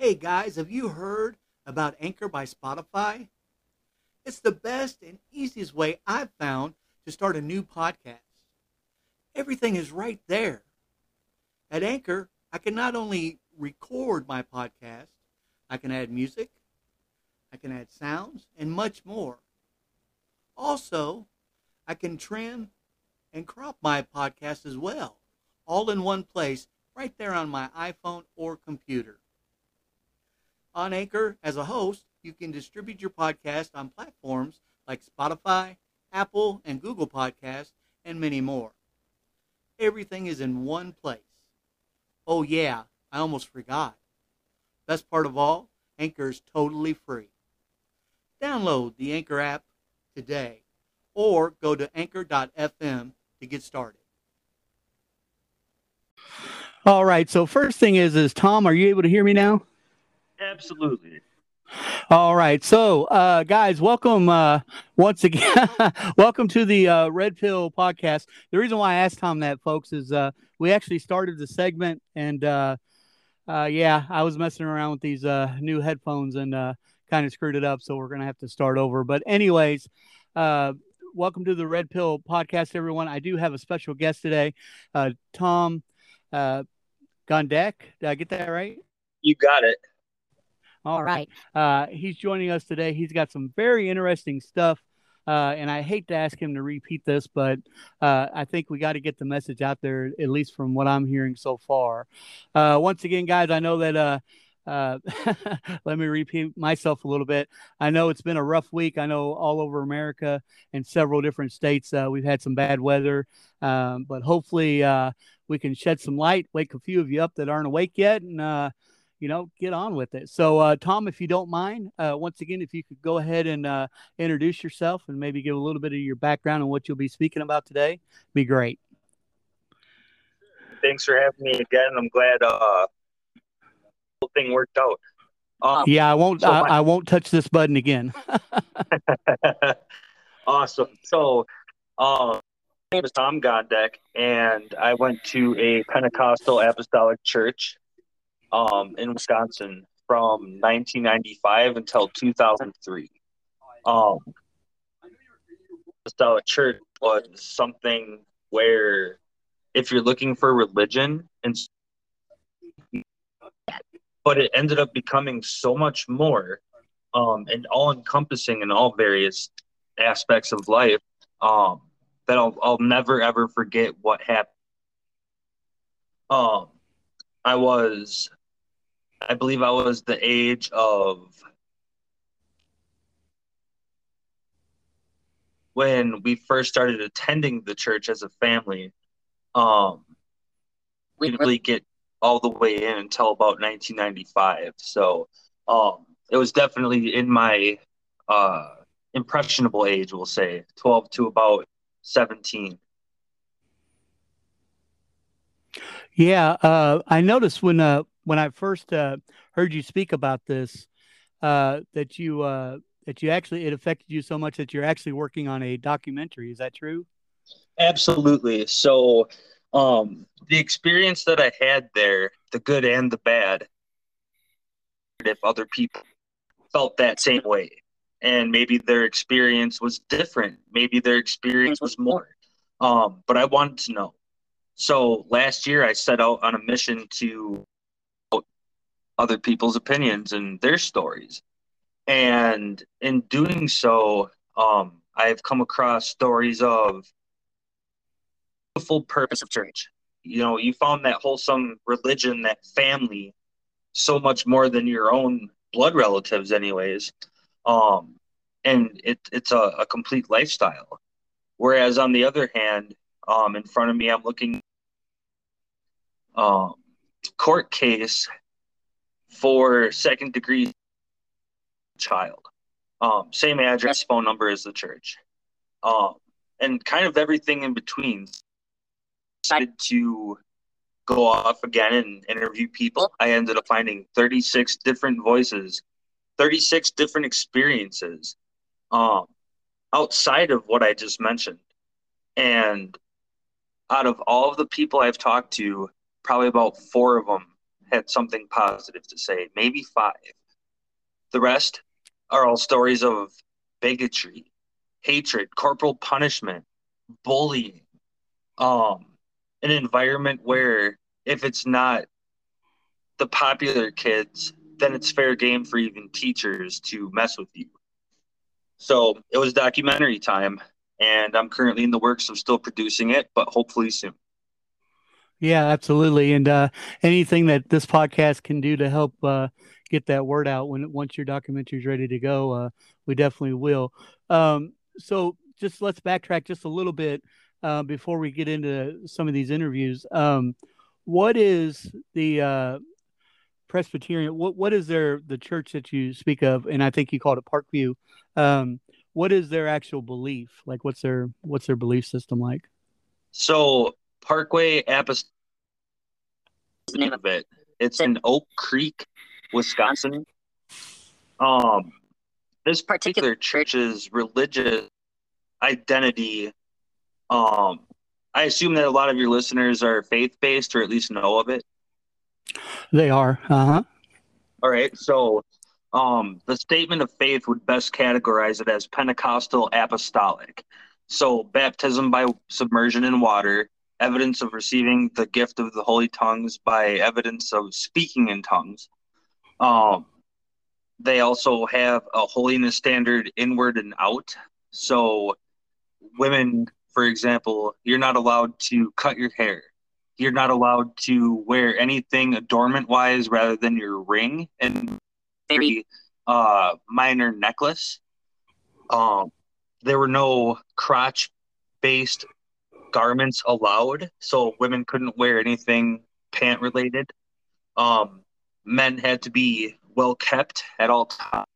Hey guys, have you heard about Anchor by Spotify? It's the best and easiest way I've found to start a new podcast. Everything is right there. At Anchor, I can not only record my podcast, I can add music, I can add sounds, and much more. Also, I can trim and crop my podcast as well, all in one place, right there on my iPhone or computer. On Anchor, as a host, you can distribute your podcast on platforms like Spotify, Apple, and Google Podcasts, and many more. Everything is in one place. Oh, yeah, I almost forgot. Best part of all, Anchor is totally free. Download the Anchor app today or go to anchor.fm to get started. All right. So first thing is, is Tom, are you able to hear me now? Absolutely. All right. So, uh, guys, welcome uh, once again. welcome to the uh, Red Pill podcast. The reason why I asked Tom that, folks, is uh, we actually started the segment, and uh, uh, yeah, I was messing around with these uh, new headphones and uh, kind of screwed it up. So we're gonna have to start over. But anyways, uh, welcome to the Red Pill podcast, everyone. I do have a special guest today, uh, Tom uh, Gondek. Did I get that right? You got it. All right. Uh, he's joining us today. He's got some very interesting stuff. Uh, and I hate to ask him to repeat this, but uh, I think we got to get the message out there, at least from what I'm hearing so far. Uh, once again, guys, I know that. Uh, uh, let me repeat myself a little bit. I know it's been a rough week. I know all over America and several different states uh, we've had some bad weather, um, but hopefully we can shed some light, wake a few of you up that aren't awake yet, and you know, get on with it. So, uh, Tom, if you don't mind, uh, once again, if you could go ahead and uh, introduce yourself and maybe give a little bit of your background and what you'll be speaking about today, be great. Thanks for having me again. I'm glad uh, the whole thing worked out. Um, yeah, I won't. So I, my... I won't touch this button again. awesome. So, uh, my name is Tom Gondek, and I went to a Pentecostal Apostolic Church um, in Wisconsin from 1995 until 2003. Um, so church was something where if you're looking for religion and but it ended up becoming so much more um, and all encompassing in all various aspects of life um, that I'll, I'll never ever forget what happened. Um, I was I believe I was the age of when we first started attending the church as a family. Um, we didn't really get all the way in until about 1995. So um, it was definitely in my uh, impressionable age, we'll say 12 to about 17. Yeah, uh, I noticed when uh, when I first uh, heard you speak about this, uh, that you uh, that you actually it affected you so much that you're actually working on a documentary. Is that true? Absolutely. So, um, the experience that I had there, the good and the bad, if other people felt that same way, and maybe their experience was different, maybe their experience was more. Um, but I wanted to know. So last year, I set out on a mission to other people's opinions and their stories. And in doing so, um, I've come across stories of the full purpose of church. You know, you found that wholesome religion, that family, so much more than your own blood relatives, anyways. Um, and it, it's a, a complete lifestyle. Whereas on the other hand, um, in front of me, I'm looking um, court case for second degree child. Um, same address, phone number as the church, um, and kind of everything in between. Decided to go off again and interview people. I ended up finding 36 different voices, 36 different experiences um, outside of what I just mentioned. And out of all of the people I've talked to, probably about four of them had something positive to say, maybe five. The rest are all stories of bigotry, hatred, corporal punishment, bullying, um, an environment where if it's not the popular kids, then it's fair game for even teachers to mess with you. So it was documentary time, and I'm currently in the works of still producing it, but hopefully soon. Yeah, absolutely. And uh, anything that this podcast can do to help uh, get that word out when once your documentary is ready to go, uh, we definitely will. Um, so just let's backtrack just a little bit uh, before we get into some of these interviews. Um, what is the uh, Presbyterian? What what is their the church that you speak of? And I think you called it Parkview. Um, what is their actual belief? Like, what's their what's their belief system like? So Parkway Apostolic the name of it. It's in Oak Creek, Wisconsin. Um, this particular church's religious identity um, I assume that a lot of your listeners are faith based or at least know of it. They are. Uh huh. All right. So, um, the statement of faith would best categorize it as Pentecostal apostolic. So, baptism by submersion in water, evidence of receiving the gift of the holy tongues by evidence of speaking in tongues. Um, they also have a holiness standard inward and out. So, women for example, you're not allowed to cut your hair. You're not allowed to wear anything adornment wise rather than your ring and very uh, minor necklace. Um, there were no crotch based garments allowed, so women couldn't wear anything pant related. Um, men had to be well kept at all times,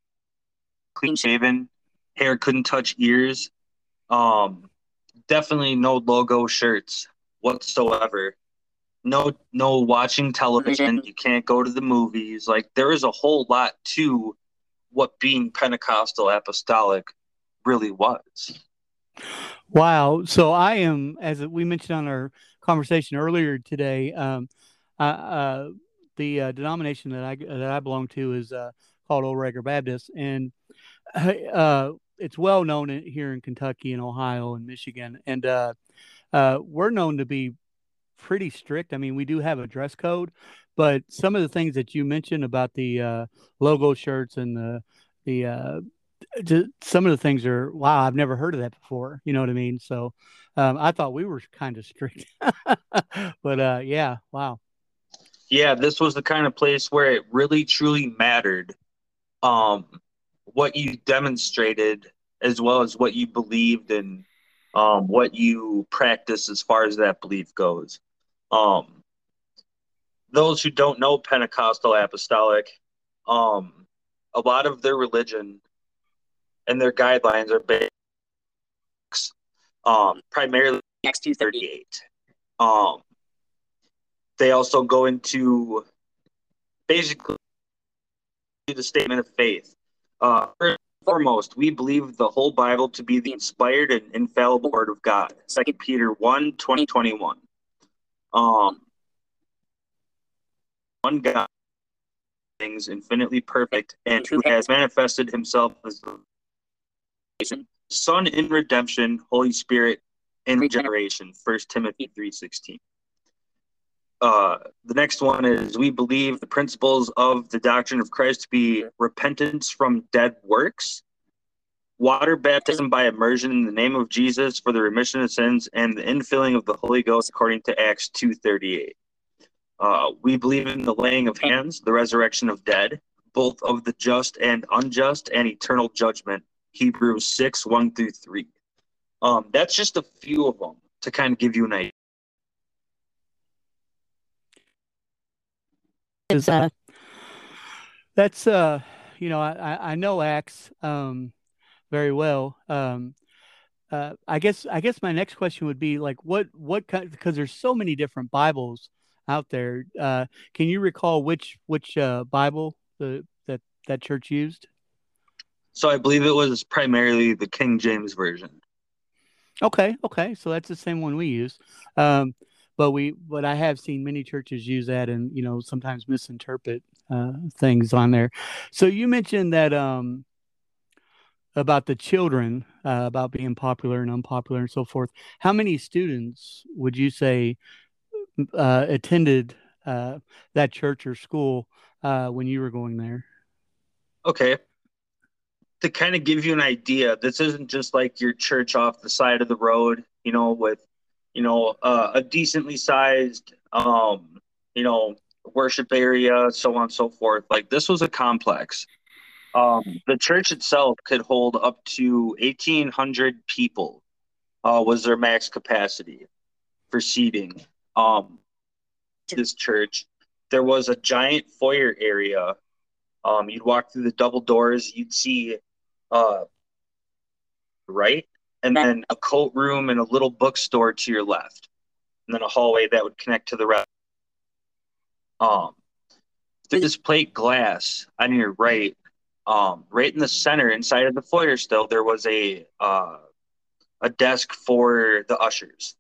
clean shaven, hair couldn't touch ears. Um, definitely no logo shirts whatsoever. No, no watching television. You can't go to the movies. Like there is a whole lot to what being Pentecostal apostolic really was. Wow. So I am, as we mentioned on our conversation earlier today, um, uh, the uh, denomination that I that I belong to is uh, called Old Regular Baptist, and uh, it's well known in, here in Kentucky and Ohio and Michigan, and uh, uh, we're known to be pretty strict. I mean, we do have a dress code, but some of the things that you mentioned about the logo shirts and the the uh, some of the things are wow. I've never heard of that before. You know what I mean? So um, I thought we were kind of strict, but uh, yeah, wow. Yeah, this was the kind of place where it really truly mattered. Um, what you demonstrated as well as what you believed and um, what you practice as far as that belief goes. Um, those who don't know Pentecostal Apostolic, um, a lot of their religion and their guidelines are based um, primarily Acts 238. Um, they also go into basically the statement of faith uh, first foremost, we believe the whole Bible to be the inspired and infallible Word of God. Second Peter 1 20, 21. Um, one God, things infinitely perfect, and who has manifested himself as the Son in redemption, Holy Spirit in regeneration. First Timothy three sixteen. Uh, the next one is we believe the principles of the doctrine of Christ to be repentance from dead works, water baptism by immersion in the name of Jesus for the remission of sins, and the infilling of the Holy Ghost according to Acts 2.38. Uh, we believe in the laying of hands, the resurrection of dead, both of the just and unjust, and eternal judgment. Hebrews 6, 1 through 3. Um, that's just a few of them to kind of give you an idea. is uh, that's uh you know I I know Acts um very well um uh I guess I guess my next question would be like what what kind because there's so many different Bibles out there uh can you recall which which uh Bible the that that church used so I believe it was primarily the King James version okay okay so that's the same one we use um but we but I have seen many churches use that and you know sometimes misinterpret uh, things on there. So you mentioned that um, about the children uh, about being popular and unpopular and so forth. How many students would you say uh, attended uh, that church or school uh, when you were going there? Okay. To kind of give you an idea, this isn't just like your church off the side of the road, you know, with, you know, uh, a decently sized, um, you know, worship area, so on and so forth. Like this was a complex. Um, the church itself could hold up to 1,800 people. Uh, was their max capacity for seating. Um, this church, there was a giant foyer area. Um, you'd walk through the double doors, you'd see, uh, right, and then a coat room and a little bookstore to your left, and then a hallway that would connect to the rest. Um, this plate glass on your right um, right in the center, inside of the foyer, still there was a uh, a desk for the ushers.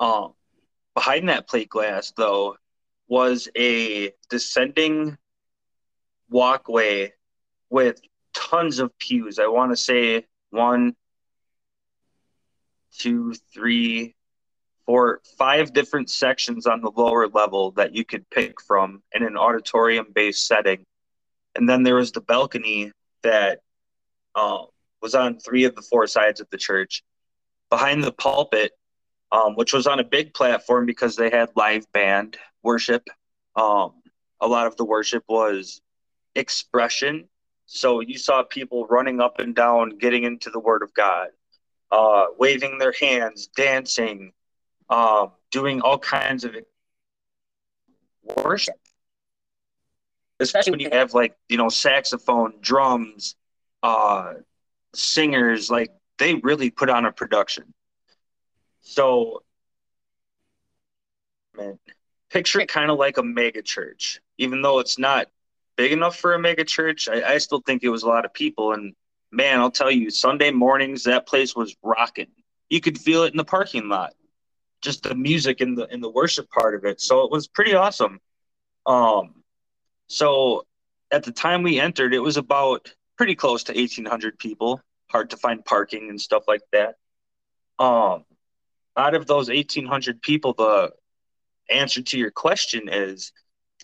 Um, behind that plate glass, though, was a descending walkway with tons of pews. I want to say one, two, three, four, five different sections on the lower level that you could pick from in an auditorium based setting and then there was the balcony that um, was on three of the four sides of the church. Behind the pulpit, um, which was on a big platform because they had live band worship. Um, a lot of the worship was expression. So you saw people running up and down, getting into the Word of God, uh, waving their hands, dancing, um, doing all kinds of worship especially when you have like you know saxophone, drums, uh, singers. Like they really put on a production. So, man, picture it kind of like a mega church, even though it's not big enough for a mega church. I, I still think it was a lot of people, and man, I'll tell you, Sunday mornings that place was rocking. You could feel it in the parking lot, just the music and the in the worship part of it. So it was pretty awesome. Um, so at the time we entered, it was about pretty close to 1,800 people. Hard to find parking and stuff like that. Um, out of those 1,800 people, the answer to your question is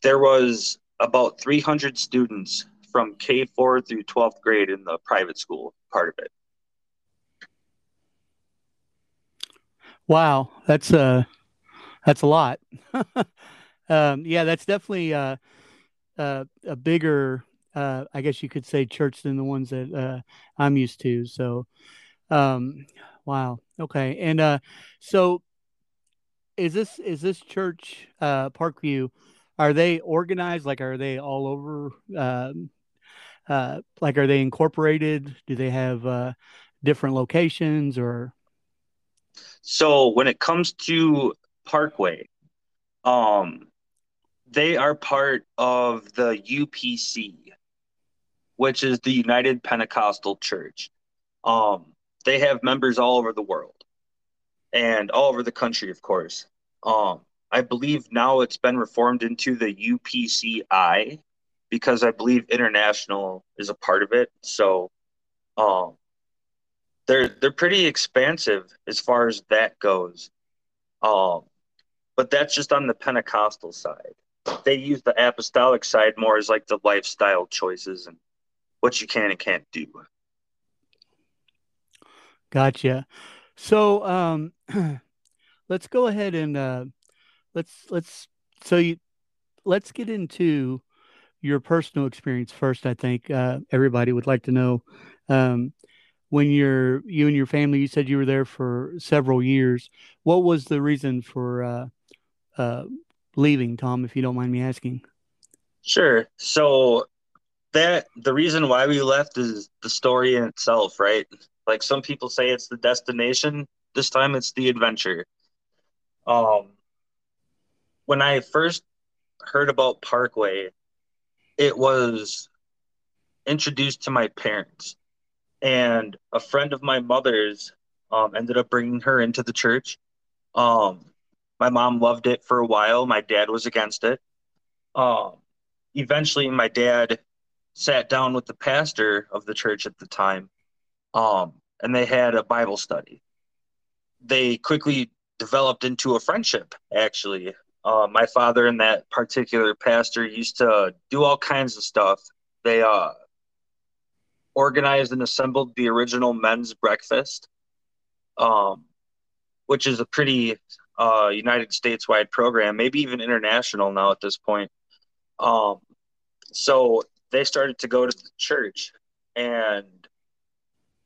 there was about 300 students from K4 through 12th grade in the private school part of it. Wow, that's a uh, that's a lot. um, yeah, that's definitely uh, uh, a bigger, uh, I guess you could say, church than the ones that uh, I'm used to. So, um, wow, okay, and uh, so is this is this church uh, Parkview? Are they organized? Like, are they all over? Um, uh, like, are they incorporated? Do they have uh, different locations or? So when it comes to Parkway, um, they are part of the UPC, which is the United Pentecostal Church. Um, they have members all over the world and all over the country, of course. Um, I believe now it's been reformed into the UPCI because I believe international is a part of it. So, um, they're they're pretty expansive as far as that goes. Um, but that's just on the Pentecostal side they use the apostolic side more as like the lifestyle choices and what you can and can't do. Gotcha. So um, let's go ahead and uh, let's let's so you let's get into your personal experience first. I think uh, everybody would like to know um, when you're you and your family. You said you were there for several years. What was the reason for uh, uh leaving, Tom, if you don't mind me asking? Sure. So that the reason why we left is the story in itself, right? Like some people say it's the destination. This time it's the adventure. Um when I first heard about Parkway, it was introduced to my parents. And a friend of my mother's um, ended up bringing her into the church. Um, My mom loved it for a while. My dad was against it. Um, eventually, my dad sat down with the pastor of the church at the time, um, and they had a Bible study. They quickly developed into a friendship, actually. Uh, my father and that particular pastor used to do all kinds of stuff. They uh, organized and assembled the original men's breakfast, um, which is a pretty uh, United States wide program, maybe even international now at this point. Um, so they started to go to the church, and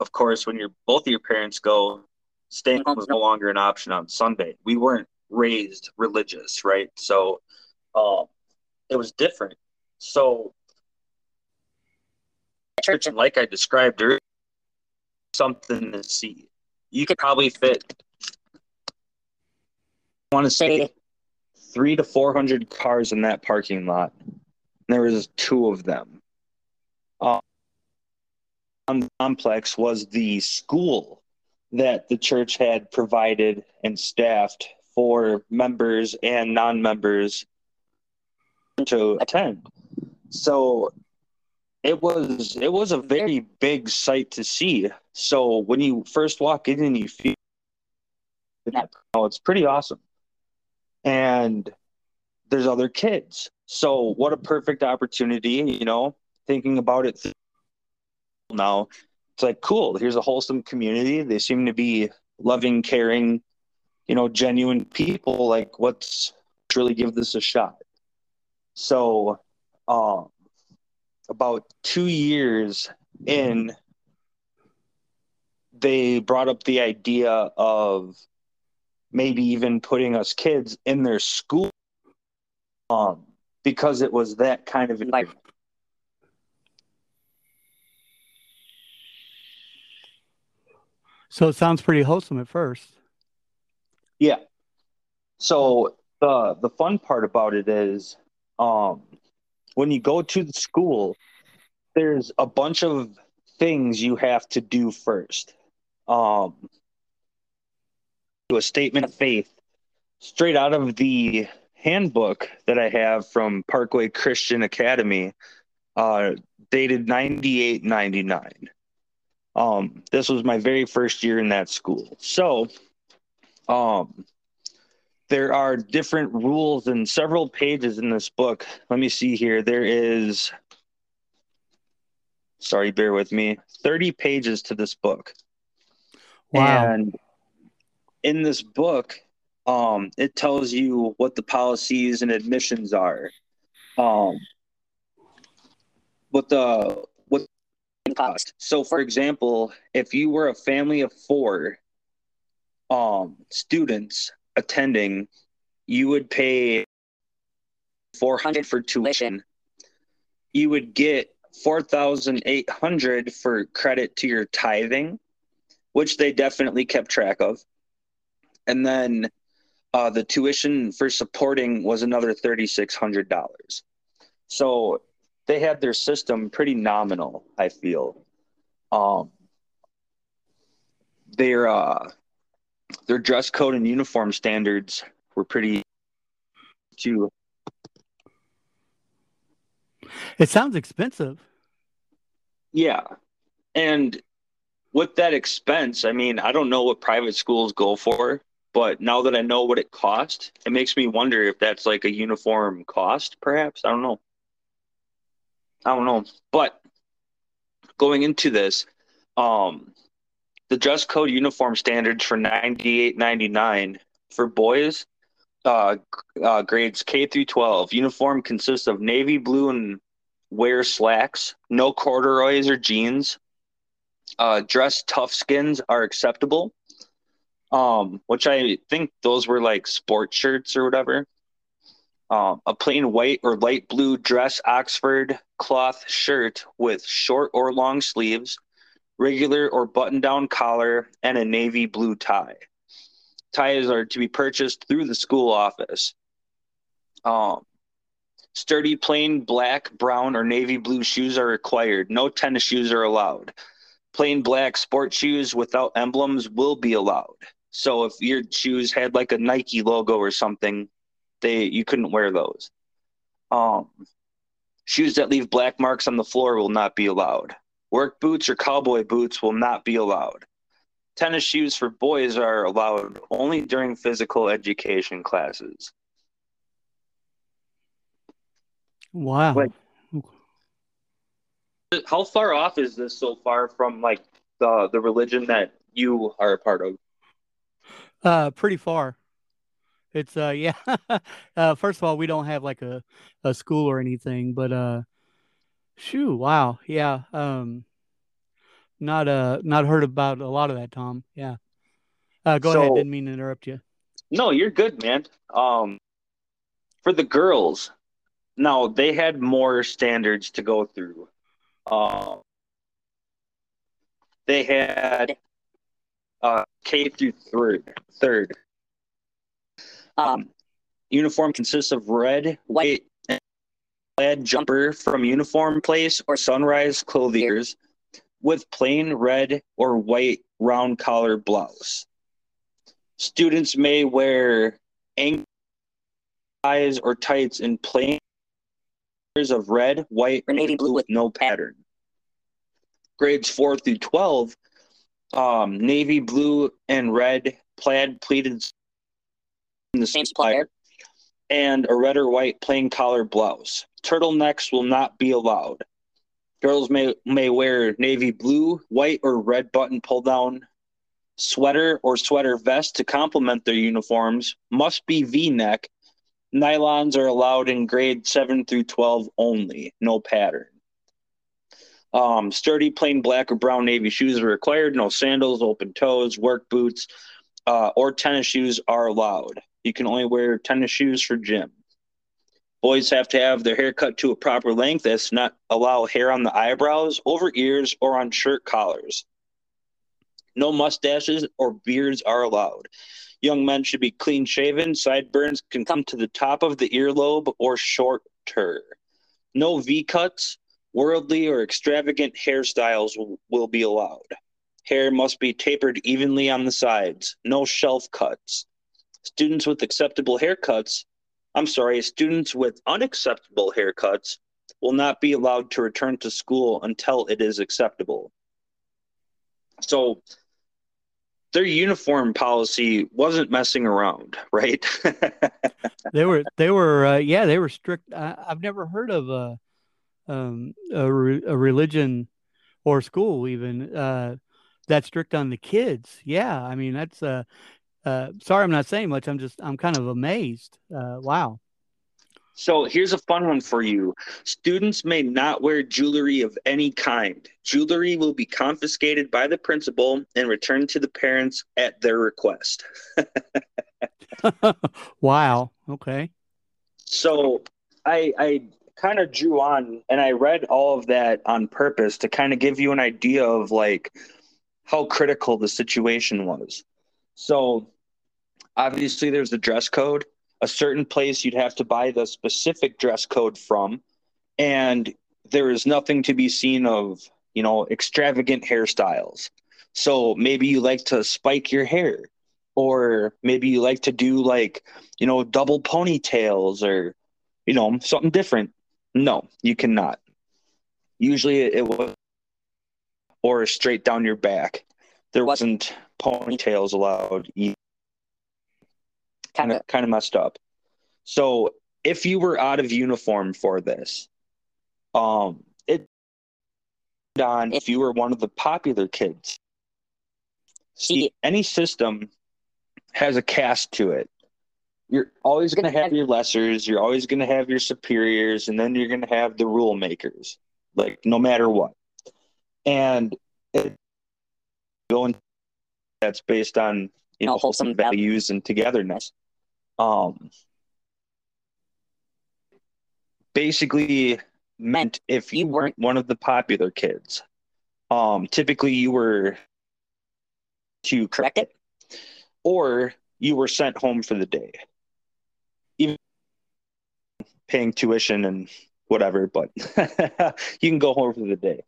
of course, when your both of your parents go, staying home was no longer an option on Sunday. We weren't raised religious, right? So um, it was different. So church, and like I described earlier, something to see. You could probably fit. I want to say three to four hundred cars in that parking lot. There was two of them. Um, complex was the school that the church had provided and staffed for members and non-members to attend. So it was it was a very big sight to see. So when you first walk in and you feel that, oh, it's pretty awesome. And there's other kids. So what a perfect opportunity, you know, thinking about it now. It's like cool, here's a wholesome community. They seem to be loving, caring, you know, genuine people. Like let's really give this a shot. So um about two years in, they brought up the idea of maybe even putting us kids in their school um, because it was that kind of environment. So it sounds pretty wholesome at first. Yeah. So the the fun part about it is um, when you go to the school, there's a bunch of things you have to do first. Um, do a statement of faith straight out of the handbook that I have from Parkway Christian Academy, uh, dated 98 99. Um, this was my very first year in that school. So, um, there are different rules and several pages in this book. Let me see here. There is, sorry, bear with me, 30 pages to this book. Wow. And in this book, um, it tells you what the policies and admissions are. Um, what the what cost. So, for example, if you were a family of four um, students, attending, you would pay 400 for tuition. You would get 4,800 for credit to your tithing, which they definitely kept track of. And then uh, the tuition for supporting was another $3,600. So they had their system pretty nominal, I feel. Um, they're, uh, their dress code and uniform standards were pretty too. It sounds expensive. Yeah. And with that expense, I mean, I don't know what private schools go for, but now that I know what it cost, it makes me wonder if that's like a uniform cost, perhaps. I don't know. I don't know. But going into this, um, the dress code uniform standards for 98.99 for boys uh, uh, grades K through 12 uniform consists of navy blue and wear slacks no corduroys or jeans. Uh, dress tough skins are acceptable. Um, which I think those were like sport shirts or whatever. Um, a plain white or light blue dress Oxford cloth shirt with short or long sleeves, regular or button down collar, and a navy blue tie. Ties are to be purchased through the school office. Um, sturdy, plain black, brown, or navy blue shoes are required. No tennis shoes are allowed. Plain black sport shoes without emblems will be allowed. So if your shoes had like a Nike logo or something, they you couldn't wear those. Um, shoes that leave black marks on the floor will not be allowed. Work boots or cowboy boots will not be allowed. Tennis shoes for boys are allowed only during physical education classes. Wow. Like- How far off is this so far from like the the religion that you are a part of? Uh, pretty far. It's uh, yeah. uh, first of all, we don't have like a a school or anything, but uh, shoo, wow, yeah. Um, not uh, not heard about a lot of that, Tom. Yeah. Uh, go ahead. So- Didn't mean to interrupt you. No, you're good, man. Um, for the girls, now they had more standards to go through. Um, they had uh, K through third. Third. Um, uniform consists of red, white, plaid jumper from Uniform Place or Sunrise Clothiers, with plain red or white round collar blouse. Students may wear ankle ties or tights in plain colors of red, white, or navy blue with no pattern. Grades 4 through 12, um, navy blue and red plaid pleated in the same supplier, and a red or white plain collar blouse. Turtlenecks will not be allowed. Girls may may wear navy blue, white, or red button pull down sweater or sweater vest to complement their uniforms. Must be V neck. Nylons are allowed in grade 7 through 12 only, no pattern. Um, sturdy, plain black or brown navy shoes are required. No sandals, open toes, work boots, uh, or tennis shoes are allowed. You can only wear tennis shoes for gym. Boys have to have their hair cut to a proper length to not allow hair on the eyebrows, over ears, or on shirt collars. No mustaches or beards are allowed. Young men should be clean shaven. Sideburns can come to the top of the earlobe or shorter. No V cuts, worldly or extravagant hairstyles will be allowed. Hair must be tapered evenly on the sides. No shelf cuts. Students with acceptable haircuts, I'm sorry, students with unacceptable haircuts will not be allowed to return to school until it is acceptable. So their uniform policy wasn't messing around, right? They were they were uh, yeah they were strict. I, I've never heard of a um a, re- a religion or school even uh that strict on the kids. Yeah, I mean that's uh uh sorry I'm not saying much. I'm just I'm kind of amazed. Uh, wow. So here's a fun one for you. Students may not wear jewelry of any kind. Jewelry will be confiscated by the principal and returned to the parents at their request. wow. Okay. So I I kind of drew on and I read all of that on purpose to kind of give you an idea of like how critical the situation was. So obviously there's the dress code, a certain place you'd have to buy the specific dress code from and there is nothing to be seen of, you know, extravagant hairstyles. So maybe you like to spike your hair or maybe you like to do like, you know, double ponytails or you know, something different. No, you cannot. Usually it was or straight down your back. There wasn't ponytails allowed. Kind of kind of messed up. So if you were out of uniform for this, um, it on if you were one of the popular kids. See, any system has a cast to it you're always going to have your lessers, you're always going to have your superiors, and then you're going to have the rule makers, like no matter what. And it, going that's based on you know wholesome values and togetherness. Um, basically meant if you weren't one of the popular kids, um, typically you were to correct it, or you were sent home for the day Even paying tuition and whatever, but you can go home for the day.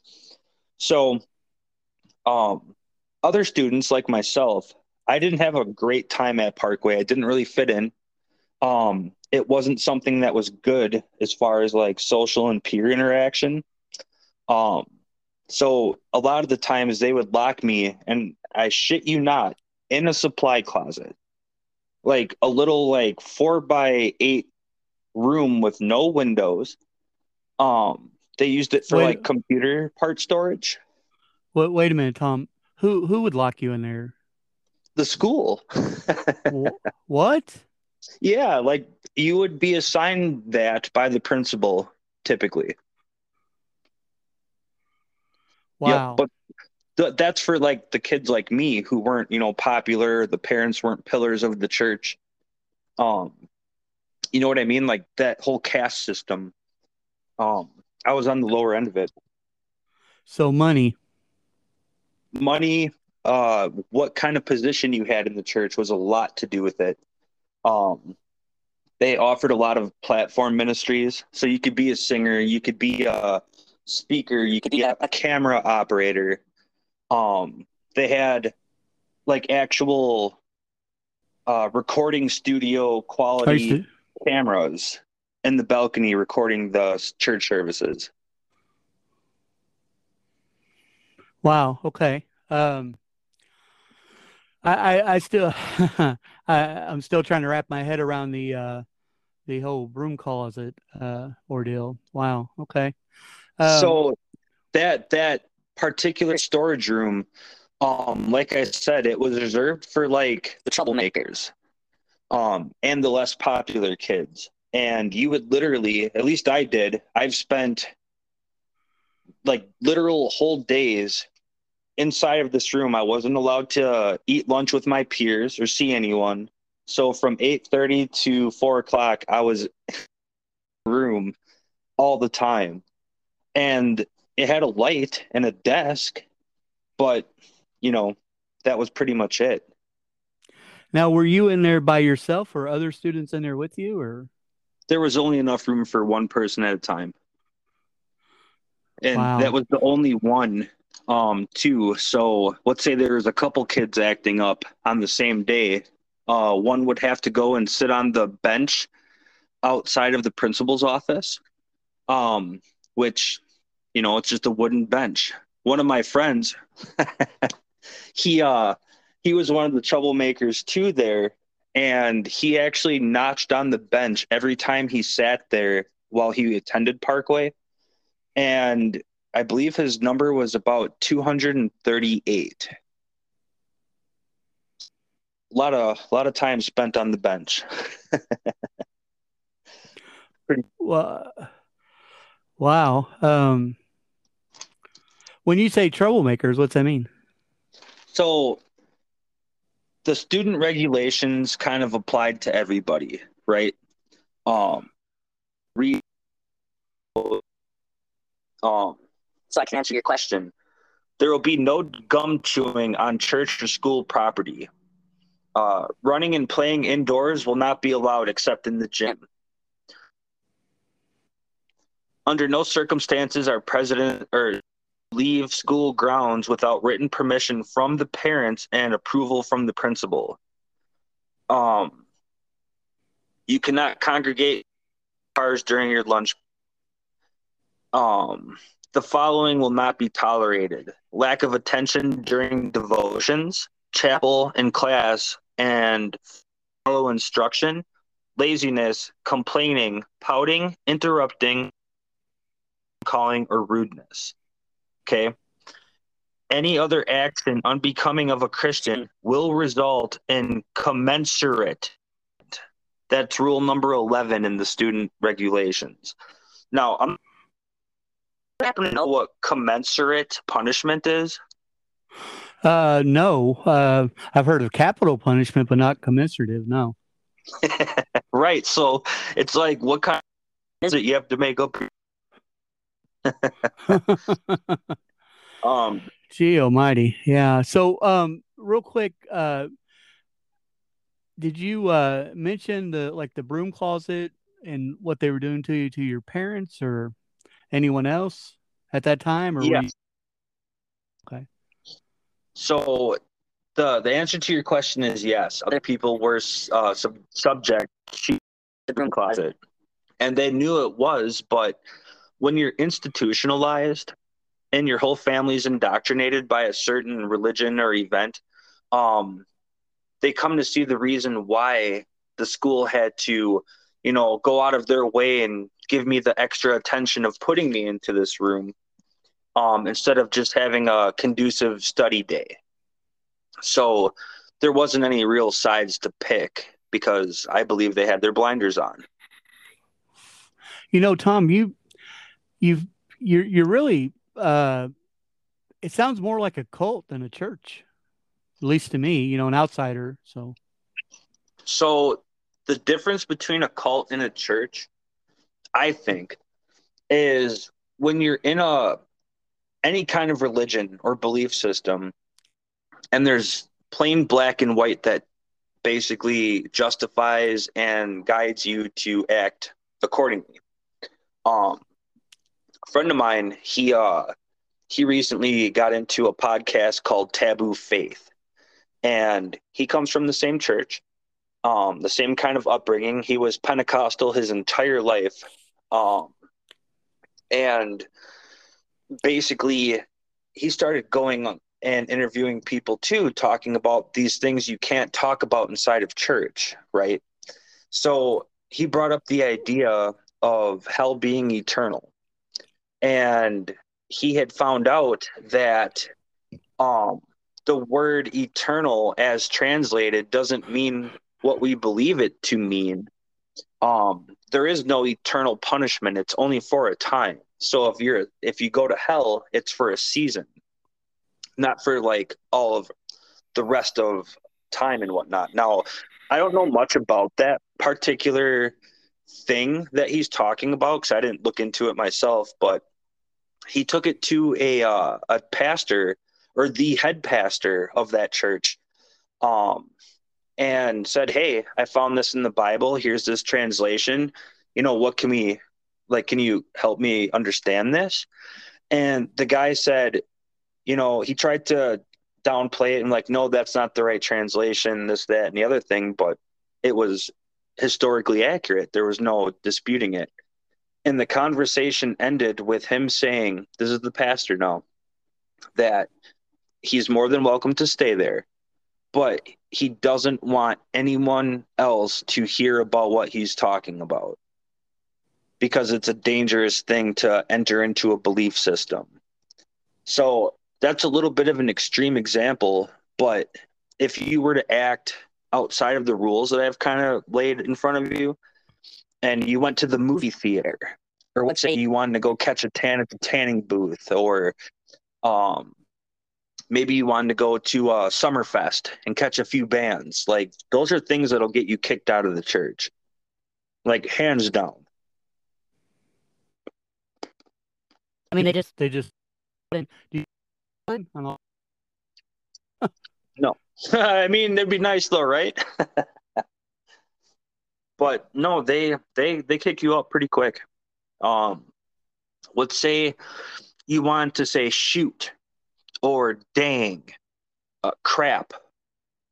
So, um, other students like myself, I didn't have a great time at Parkway. I didn't really fit in. Um, it wasn't something that was good as far as like social and peer interaction. Um, so a lot of the times they would lock me, and I shit you not, in a supply closet, like a little like four by eight room with no windows. Um, they used it for Wait. like computer part storage. Wait, wait a minute, Tom. Who who would lock you in there? The school. What? Yeah, like you would be assigned that by the principal typically. Wow. Yeah, but th- that's for like the kids like me who weren't, you know, popular. The parents weren't pillars of the church. Um, you know what I mean? Like that whole caste system. Um, I was on the lower end of it. so money. Money, uh, what kind of position you had in the church was a lot to do with it. Um, they offered a lot of platform ministries, so you could be a singer, you could be a speaker, you could be a, a camera operator. Um, they had like actual uh, recording studio quality cameras in the balcony recording the church services. Wow. Okay. Um, I, I, I still, I, I'm still trying to wrap my head around the, uh, the whole broom closet, uh, ordeal. Wow. Okay. Um, so that that particular storage room, um, like I said, it was reserved for like the troublemakers, um, and the less popular kids. And you would literally, at least I did, I've spent like literal whole days inside of this room. I wasn't allowed to uh, eat lunch with my peers or see anyone. So from eight thirty to four o'clock, I was in the room all the time and it had a light and a desk, but you know, that was pretty much it. now, were you in there by yourself or other students in there with you or? There was only enough room for one person at a time. And Wow. that was the only one um too. So let's say there's a couple kids acting up on the same day. Uh one would have to go and sit on the bench outside of the principal's office. Um which you know, it's just a wooden bench. One of my friends he uh he was one of the troublemakers too there and he actually notched on the bench every time he sat there while he attended Parkway and I believe his number was about 238 a lot of a lot of time spent on the bench Well, wow. Um, when you say troublemakers, what's that mean? So the student regulations kind of applied to everybody, right? Um, re- um, so I can answer your question. There will be no gum chewing on church or school property. Uh, running and playing indoors will not be allowed except in the gym. Under no circumstances are president or leave school grounds without written permission from the parents and approval from the principal. Um, you cannot congregate cars during your lunch. Um, the following will not be tolerated: lack of attention during devotions, chapel, and class, and follow instruction, laziness, complaining, pouting, interrupting, calling, or rudeness. Okay. Any other action unbecoming of a Christian will result in commensurate. That's rule number 11 in the student regulations. Now, I'm happen to know what commensurate punishment is. Uh, no. Uh, I've heard of capital punishment, but not commensurative. No. right. So it's like, what kind is it you have to make up? Um, Gee almighty. Yeah. So, um, real quick, uh, did you uh mention the like the broom closet and what they were doing to you to your parents or anyone else at that time or were Yeah. you- So the the answer to your question is yes. Other people were uh, sub- subject to the closet, and they knew it was. But when you're institutionalized and your whole family's indoctrinated by a certain religion or event, um, they come to see the reason why the school had to, you know, go out of their way and give me the extra attention of putting me into this room um, instead of just having a conducive study day. So there wasn't any real sides to pick because I believe they had their blinders on. You know, Tom, you you've you're you're really uh it sounds more like a cult than a church. At least to me, you know, an outsider. So So the difference between a cult and a church, I think, is when you're in a any kind of religion or belief system, and there's plain black and white that basically justifies and guides you to act accordingly. Um, a friend of mine, he uh, he recently got into a podcast called Taboo Faith, and he comes from the same church, um, the same kind of upbringing. He was Pentecostal his entire life, um, and basically he started going and interviewing people too, talking about these things you can't talk about inside of church, right? So he brought up the idea of hell being eternal. And he had found out that um, the word eternal, as translated, doesn't mean what we believe it to mean. Um, there is no eternal punishment; it's only for a time. So if you're if you go to hell, it's for a season, not for like all of the rest of time and whatnot. Now, I don't know much about that particular thing that he's talking about because I didn't look into it myself, but he took it to a uh, a pastor or the head pastor of that church, um, and said, "Hey, I found this in the Bible. Here's this translation. You know, what can we like? Can you help me understand this?" And the guy said, "You know, he tried to downplay it and like, no, that's not the right translation. This, that, and the other thing, but it was historically accurate. There was no disputing it." And the conversation ended with him saying, This is the pastor now, that he's more than welcome to stay there, but he doesn't want anyone else to hear about what he's talking about because it's a dangerous thing to enter into a belief system. So that's a little bit of an extreme example, but if you were to act outside of the rules that I've kind of laid in front of you, and you went to the movie theater, or let's say you wanted to go catch a tan at the tanning booth, or um, maybe you wanted to go to a Summerfest and catch a few bands. Like those are things that'll get you kicked out of the church, like hands down. I mean, they just they just. No, I mean it'd be nice though, right? but no, they they they kick you out pretty quick. Um, let's say you want to say shoot or dang, uh, crap.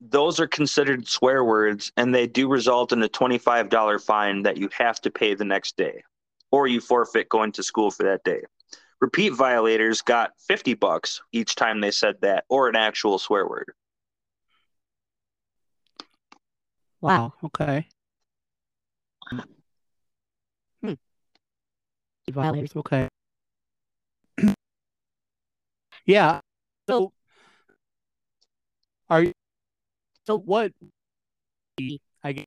Those are considered swear words, and they do result in a twenty-five dollar fine that you have to pay the next day, or you forfeit going to school for that day. Repeat violators got fifty bucks each time they said that, or an actual swear word. Wow. Okay. Hmm. Violators. Okay. yeah. So, are you? So what? I guess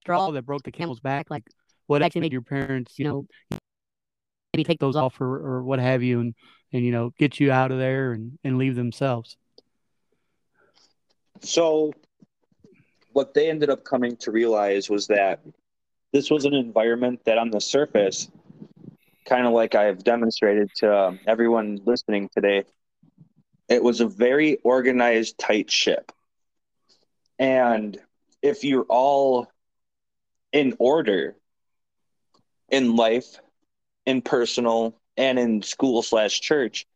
straw oh, that broke the camel's back. Like, what actually made your parents, you know, maybe take those off or, or what have you, and and you know, get you out of there and and leave themselves. So, what they ended up coming to realize was that this was an environment that, on the surface, kind of like I've demonstrated to um, everyone listening today, it was a very organized, tight ship. And if you're all in order in life, in personal, and in school slash church,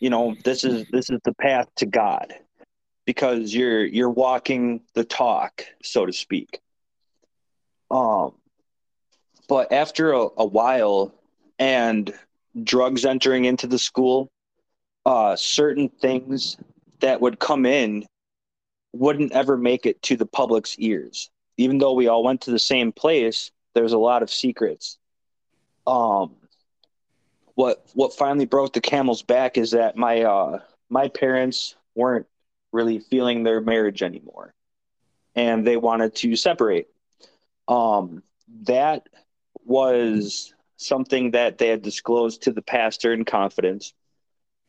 you know, this is this is the path to God. because you're you're walking the talk, so to speak. Um, but after a, a while and drugs entering into the school, uh, certain things that would come in wouldn't ever make it to the public's ears. Even though we all went to the same place, there's a lot of secrets. Um, what what finally broke the camel's back is that my uh, my parents weren't really feeling their marriage anymore, and they wanted to separate. Um, that was something that they had disclosed to the pastor in confidence.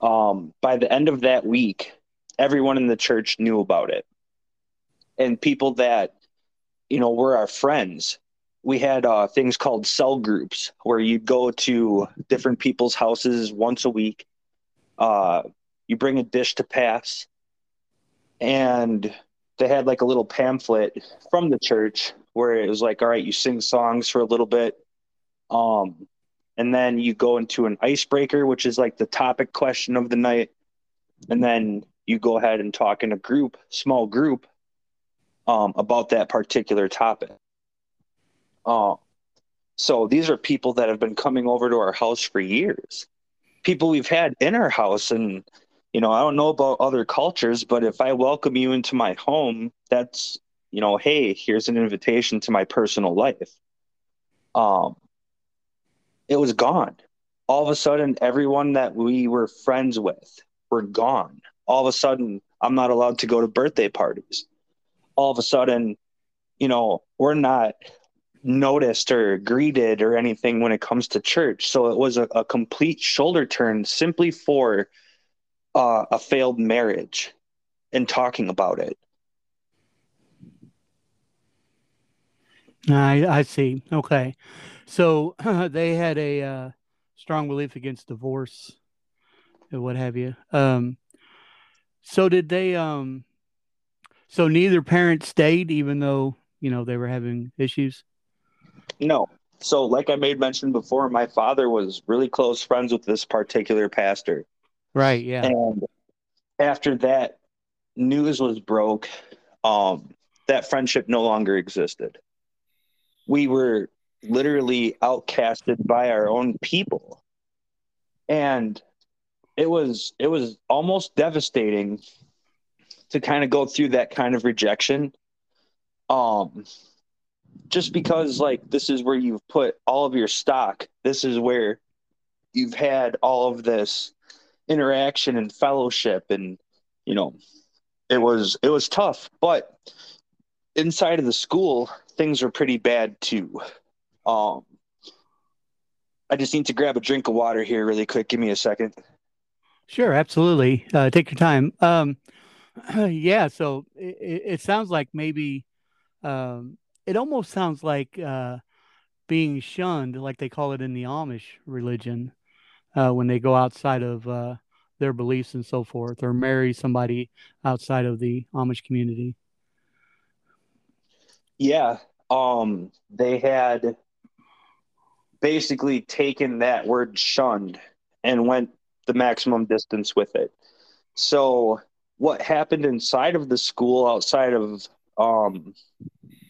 Um, by the end of that week, everyone in the church knew about it. And people that, you know, were our friends, we had uh, things called cell groups where you'd go to different people's houses once a week. Uh, you bring a dish to pass, and they had like a little pamphlet from the church where it was like, all right, you sing songs for a little bit. Um, and then you go into an icebreaker, which is like the topic question of the night. And then you go ahead and talk in a group, small group, um, about that particular topic. Uh, so these are people that have been coming over to our house for years. People we've had in our house. And, you know, I don't know about other cultures, but if I welcome you into my home, that's, you know, hey, here's an invitation to my personal life. Um, it was gone. All of a sudden, everyone that we were friends with were gone. All of a sudden, I'm not allowed to go to birthday parties. All of a sudden, you know, we're not noticed or greeted or anything when it comes to church. So it was a, a complete shoulder turn simply for uh, a failed marriage and talking about it. I I see. Okay, so they had a uh, strong belief against divorce, and what have you. Um, so did they? Um, so neither parent stayed, even though you know they were having issues. No. So, like I made mention before, my father was really close friends with this particular pastor. Right. Yeah. And after that news was broke, um, that friendship no longer existed. We were literally outcasted by our own people. And it was it was almost devastating to kind of go through that kind of rejection. Um just because like this is where you've put all of your stock this is where you've had all of this interaction and fellowship and you know it was it was tough but inside of the school things are pretty bad too um i just need to grab a drink of water here really quick. Give me a second. Sure absolutely. Uh, take your time. Um yeah so it, it sounds like maybe um it almost sounds like uh, being shunned, like they call it in the Amish religion, uh, when they go outside of uh, their beliefs and so forth, or marry somebody outside of the Amish community. Yeah, um, they had basically taken that word shunned and went the maximum distance with it. So, what happened inside of the school, outside of um,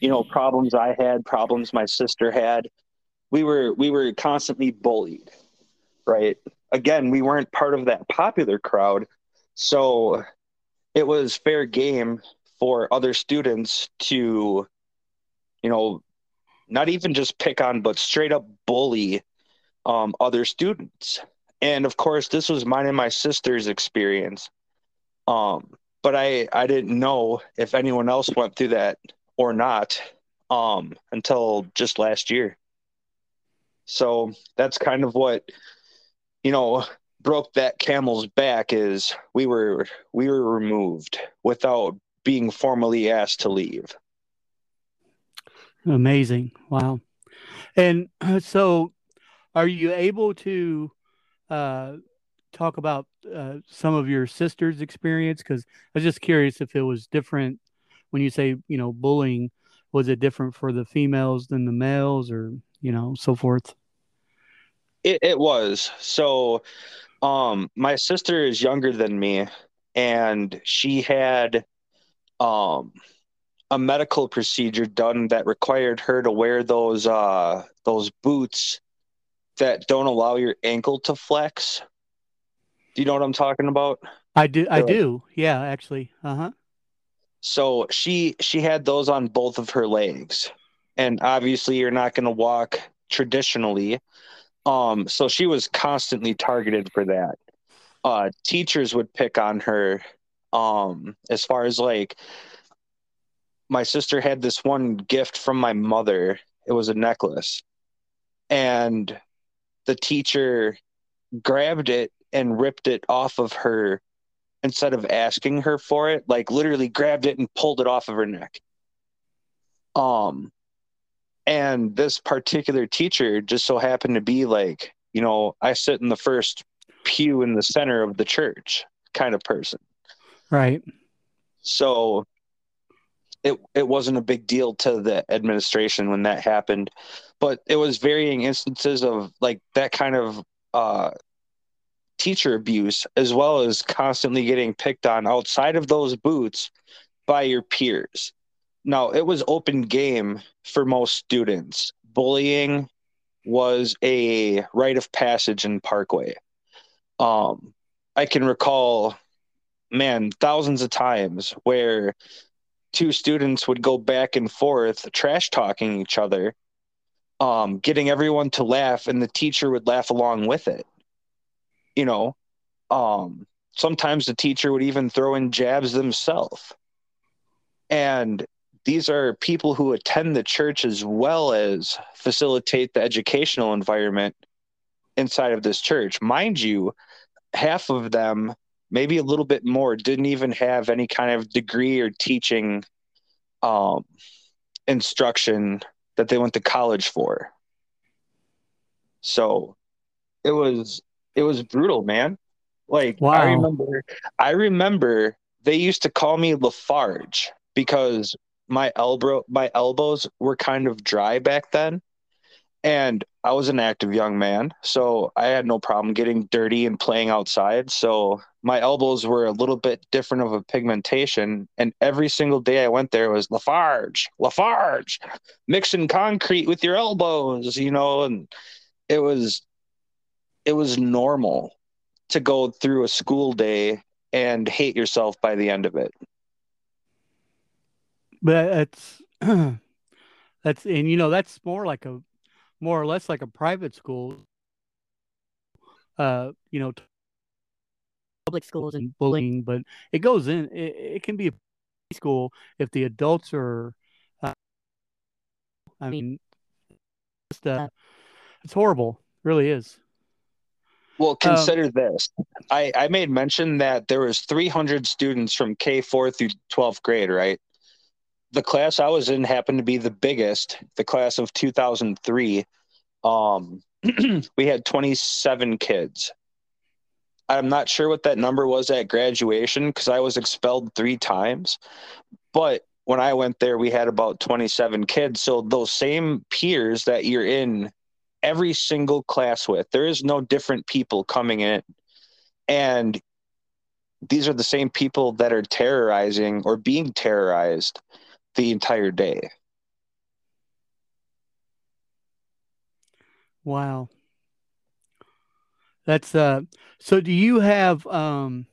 you know problems i had problems my sister had we were we were constantly bullied right again we weren't part of that popular crowd so it was fair game for other students to you know not even just pick on but straight up bully um, other students and of course this was mine and my sister's experience um, but i i didn't know if anyone else went through that or not um, until just last year. So that's kind of what you know broke that camel's back is we were we were removed without being formally asked to leave. Amazing. Wow. And so are you able to uh, talk about uh, some of your sister's experience? Because I was just curious if it was different when you say you know bullying was it different for the females than the males or you know so forth it, it was so um my sister is younger than me and she had um a medical procedure done that required her to wear those uh those boots that don't allow your ankle to flex. Do you know what I'm talking about? I do. I do. Yeah, actually. Uh huh. So she she had those on both of her legs, and obviously you're not going to walk traditionally. Um, so she was constantly targeted for that. Uh, teachers would pick on her. Um, as far as like, my sister had this one gift from my mother. It was a necklace, and the teacher grabbed it and ripped it off of her instead of asking her for it like literally grabbed it and pulled it off of her neck. Um and this particular teacher just so happened to be like you know i sit in the first pew in the center of the church kind of person. Right. So it it wasn't a big deal to the administration when that happened but it was varying instances of like that kind of uh teacher abuse as well as constantly getting picked on outside of those boots by your peers. Now, it was open game for most students. Bullying was a rite of passage in Parkway. Um, I can recall, man, thousands of times where two students would go back and forth, trash talking each other, um, getting everyone to laugh, and the teacher would laugh along with it you know, um, sometimes the teacher would even throw in jabs themselves. And these are people who attend the church as well as facilitate the educational environment inside of this church. Mind you, half of them, maybe a little bit more, didn't even have any kind of degree or teaching um, instruction that they went to college for. So it was it was brutal, man. Like wow. I remember I remember they used to call me Lafarge because my elbow my elbows were kind of dry back then. And I was an active young man, so I had no problem getting dirty and playing outside. So my elbows were a little bit different of a pigmentation. And every single day I went there was Lafarge, Lafarge, mixing concrete with your elbows, you know, and it was it was normal to go through a school day and hate yourself by the end of it. But that's that's and you know that's more like a more or less like a private school. Uh, you know, public schools and bullying, but it goes in. It, it can be a school if the adults are. Uh, I mean, just, uh, it's horrible. It really is. Well, consider um, this. I, I made mention that there was 300 students from K4 through 12th grade, right? The class I was in happened to be the biggest, the class of 2003. Um, we had 27 kids. I'm not sure what that number was at graduation because I was expelled three times. But when I went there, we had about 27 kids. So those same peers that you're in every single class with. There is no different people coming in. And these are the same people that are terrorizing or being terrorized the entire day. Wow. That's uh so do you have um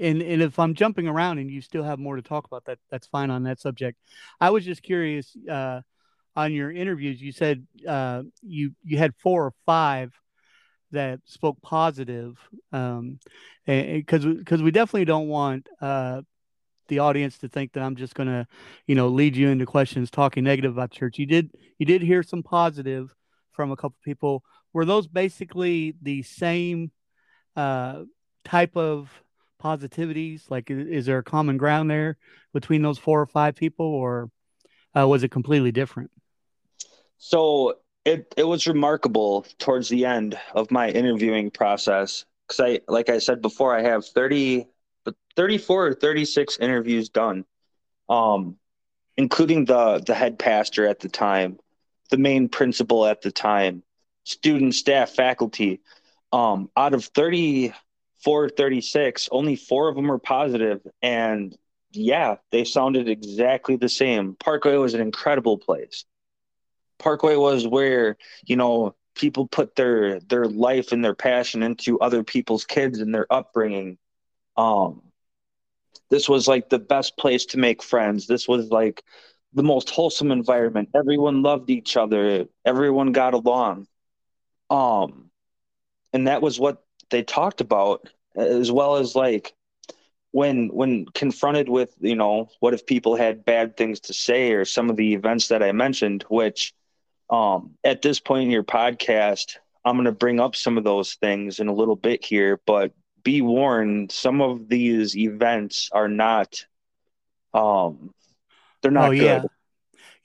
and and if I'm jumping around and you still have more to talk about that that's fine on that subject. I was just curious uh on your interviews, you said uh, you you had four or five that spoke positive, um, because because we definitely don't want uh, the audience to think that I'm just going to, you know, lead you into questions talking negative about church. You did you did hear some positive from a couple people. Were those basically the same uh, type of positivities? Like, is there a common ground there between those four or five people, or uh, was it completely different? So it it was remarkable towards the end of my interviewing process because I like I said before I have 30 34 or 36 interviews done um including the the head pastor at the time the main principal at the time student staff faculty um out of 34 436, only four of them were positive, and yeah, they sounded exactly the same. Parkway was an incredible place. Parkway was where you know people put their their life and their passion into other people's kids and their upbringing. Um, this was like the best place to make friends. This was like the most wholesome environment. Everyone loved each other. Everyone got along. Um, and that was what they talked about, as well as like when when confronted with you know what if people had bad things to say or some of the events that I mentioned, which um, at this point in your podcast, I'm going to bring up some of those things in a little bit here, but be warned, some of these events are not, um, they're not oh, good. Yeah.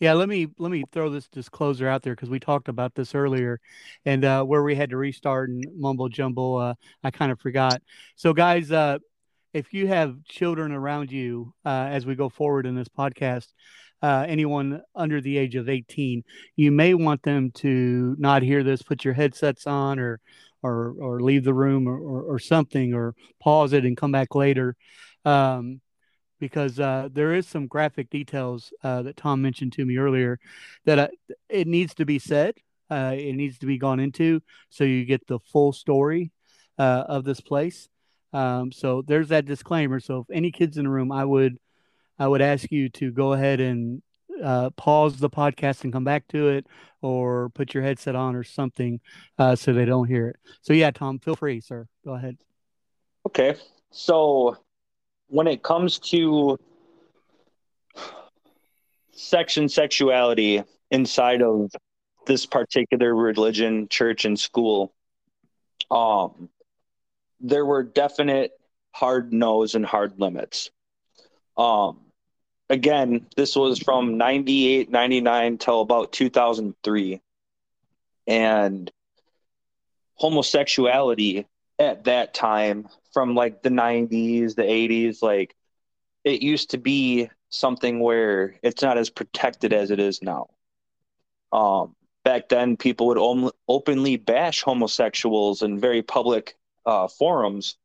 Yeah, let me let me throw this disclosure out there because we talked about this earlier, and uh, where we had to restart and mumble jumble, uh, I kind of forgot. So, guys, uh, if you have children around you uh, as we go forward in this podcast, uh, anyone under the age of 18, you may want them to not hear this, put your headsets on or or or leave the room or, or, or something or pause it and come back later. Um, because uh, there is some graphic details uh, that Tom mentioned to me earlier that uh, it needs to be said. Uh, it needs to be gone into so you get the full story uh, of this place. Um, so there's that disclaimer. So if any kids in the room, I would I would ask you to go ahead and uh, pause the podcast and come back to it, or put your headset on or something uh, so they don't hear it. So yeah, Tom, feel free, sir. Go ahead. Okay, so when it comes to sex and sexuality inside of this particular religion, church, and school, um, there were definite hard no's and hard limits. Um, again, this was from 98, 99 till about 2003. And homosexuality at that time, from like the 90s, the 80s, like it used to be something where it's not as protected as it is now. Um, back then, people would om- openly bash homosexuals in very public uh, forums.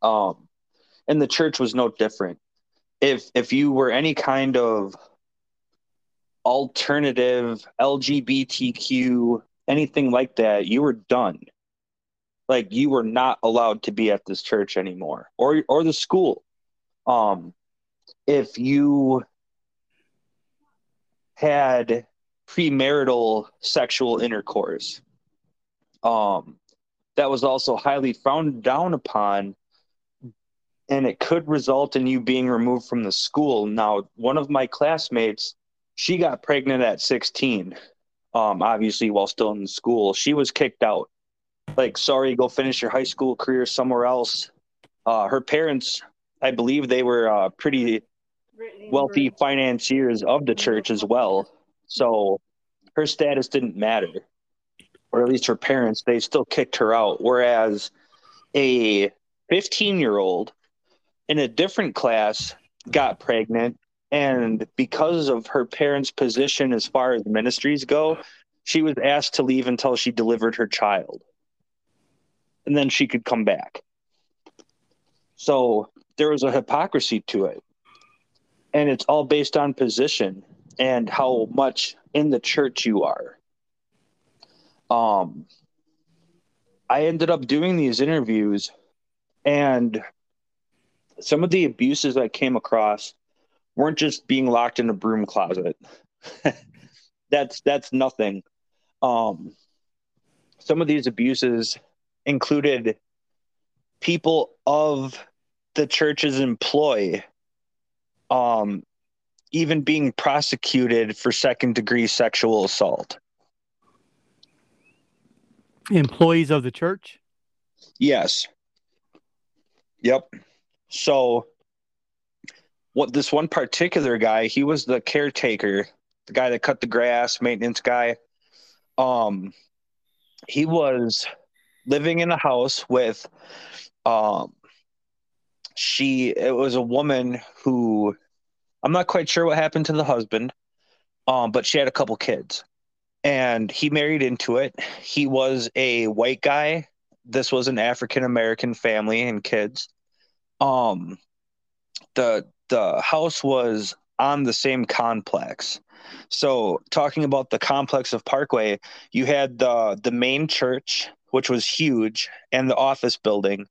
Um, and the church was no different if if you were any kind of alternative LGBTQ anything like that, you were done. Like you were not allowed to be at this church anymore or or the school. Um if you had premarital sexual intercourse um that was also highly frowned down upon and it could result in you being removed from the school. Now, one of my classmates, she got pregnant at 16, um, obviously while still in school. She was kicked out. Like, sorry, go finish your high school career somewhere else. Uh, her parents, I believe they were uh, pretty wealthy financiers of the church as well. So her status didn't matter, or at least her parents, they still kicked her out. Whereas a 15 year old in a different class got pregnant and because of her parents' position as far as ministries go, she was asked to leave until she delivered her child. And then she could come back. So there was a hypocrisy to it. And it's all based on position and how much in the church you are. Um I ended up doing these interviews and some of the abuses I came across weren't just being locked in a broom closet. that's that's nothing. Um, some of these abuses included people of the church's employ um, even being prosecuted for second degree sexual assault. Employees of the church? Yes. Yep. So what this one particular guy, he was the caretaker, the guy that cut the grass, maintenance guy. Um he was living in a house with um she it was a woman who I'm not quite sure what happened to the husband. Um but she had a couple kids. And he married into it. He was a white guy this was an African American family and kids. Um, the the house was on the same complex. So talking about the complex of Parkway, you had the the main church, which was huge, and the office building.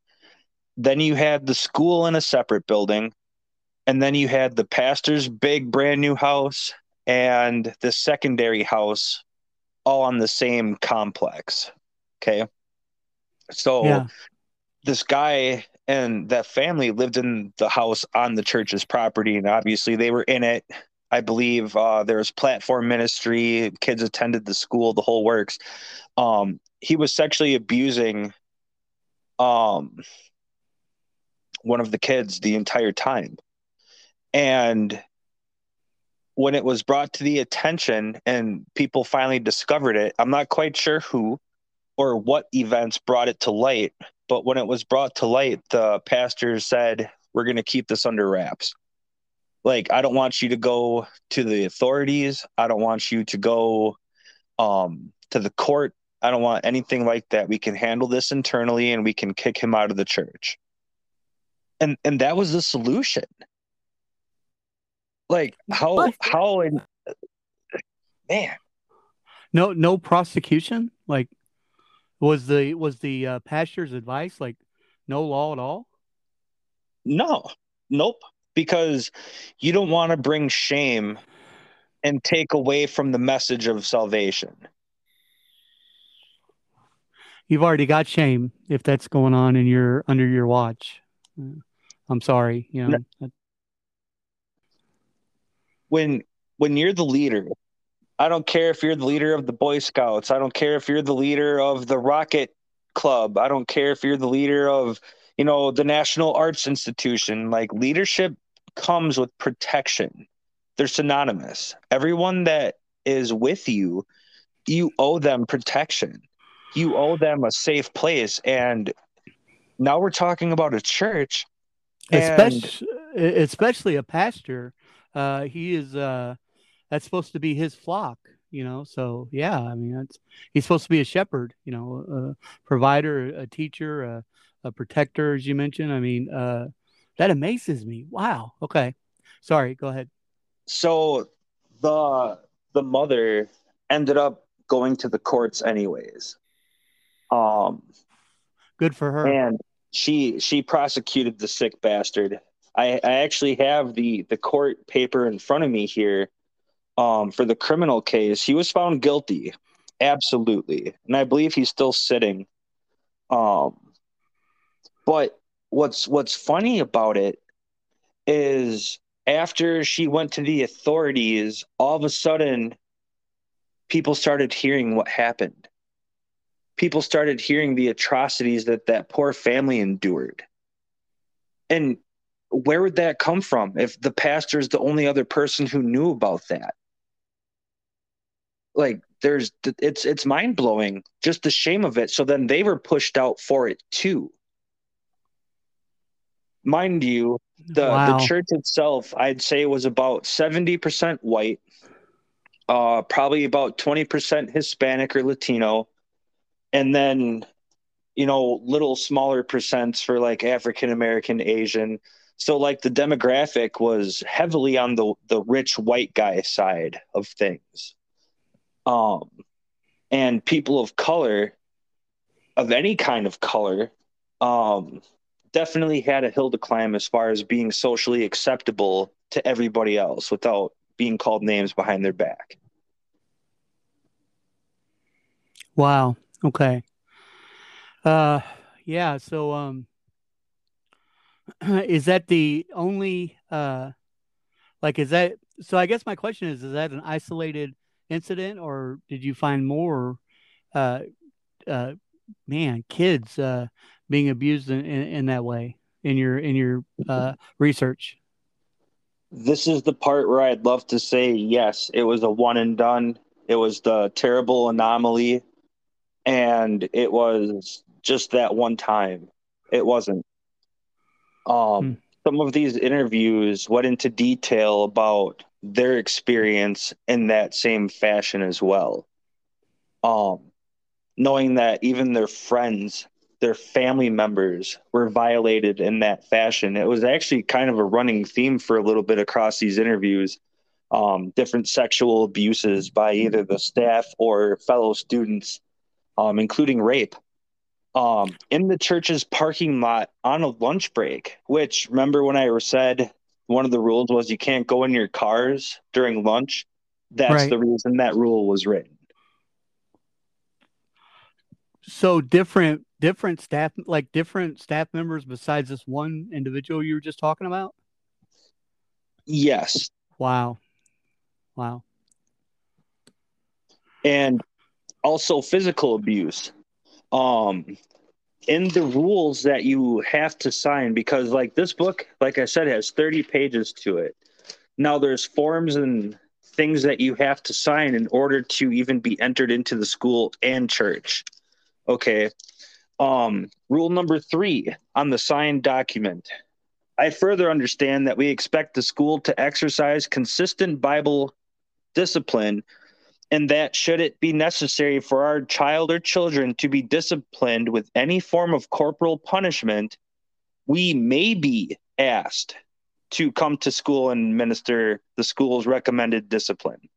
Then you had the school in a separate building, and then you had the pastor's big brand new house and the secondary house all on the same complex. Okay. So yeah. this guy and that family lived in the house on the church's property, and obviously they were in it. I believe uh, there was platform ministry, kids attended the school, the whole works. Um, he was sexually abusing um, one of the kids the entire time. And when it was brought to the attention and people finally discovered it, I'm not quite sure who or what events brought it to light, but when it was brought to light, the pastor said, We're going to keep this under wraps. Like, I don't want you to go to the authorities. I don't want you to go um, to the court. I don't want anything like that. We can handle this internally and we can kick him out of the church. And and that was the solution. Like how how in man. No no prosecution? Like was the was the uh, pastor's advice like no law at all? No. Nope. Because you don't want to bring shame and take away from the message of salvation. You've already got shame if that's going on in your under your watch. I'm sorry, you know. No. When when you're the leader, I don't care if you're the leader of the Boy Scouts. I don't care if you're the leader of the Rocket Club. I don't care if you're the leader of, you know, the National Arts Institution. Like leadership comes with protection. They're synonymous. Everyone that is with you, you owe them protection. You owe them a safe place. And now we're talking about a church. Especially, especially a pastor. Uh, he is uh, that's supposed to be his flock, you know. So yeah, I mean, that's he's supposed to be a shepherd, you know, a provider, a teacher, a, a protector, as you mentioned. I mean, uh, that amazes me. Wow. Okay, sorry. Go ahead. So the the mother ended up going to the courts anyways. Um, good for her. And she she prosecuted the sick bastard. I, I actually have the the court paper in front of me here um, for the criminal case, he was found guilty, absolutely, and I believe he's still sitting. Um, but what's what's funny about it is after she went to the authorities, all of a sudden, people started hearing what happened. People started hearing the atrocities that that poor family endured. And where would that come from if the pastor is the only other person who knew about that? Like there's it's it's mind blowing just the shame of it. So then they were pushed out for it too. Mind you, the wow. the church itself, I'd say was about seventy percent white, uh, probably about twenty percent Hispanic or Latino, and then you know little smaller percents for like African American, Asian. So like the demographic was heavily on the the rich white guy side of things um, and people of color, of any kind of color, um, definitely had a hill to climb as far as being socially acceptable to everybody else without being called names behind their back. Wow. Okay. Uh, yeah. So, um, is that the only, uh, like, is that, so I guess my question is, is that an isolated incident, or did you find more, uh, uh, man, kids uh, being abused in, in, in, that way in your in your uh, research? This is the part where I'd love to say yes, it was a one and done. It was the terrible anomaly, and it was just that one time. It wasn't. Um, hmm. Some of these interviews went into detail about their experience in that same fashion as well. Um, knowing that even their friends their family members were violated in that fashion. It was actually kind of a running theme for a little bit across these interviews. Um, different sexual abuses by either the staff or fellow students, um, including rape um, in the church's parking lot on a lunch break. Which remember when I said one of the rules was you can't go in your cars during lunch. That's right. the reason that rule was written. So different different staff like different staff members besides this one individual you were just talking about? Yes. Wow. Wow. And also physical abuse. Um in the rules that you have to sign because like this book like i said has 30 pages to it. Now there's forms and things that you have to sign in order to even be entered into the school and church. Okay. Um rule number 3 on the signed document. I further understand that we expect the school to exercise consistent bible discipline and that should it be necessary for our child or children to be disciplined with any form of corporal punishment, we may be asked to come to school and minister the school's recommended discipline.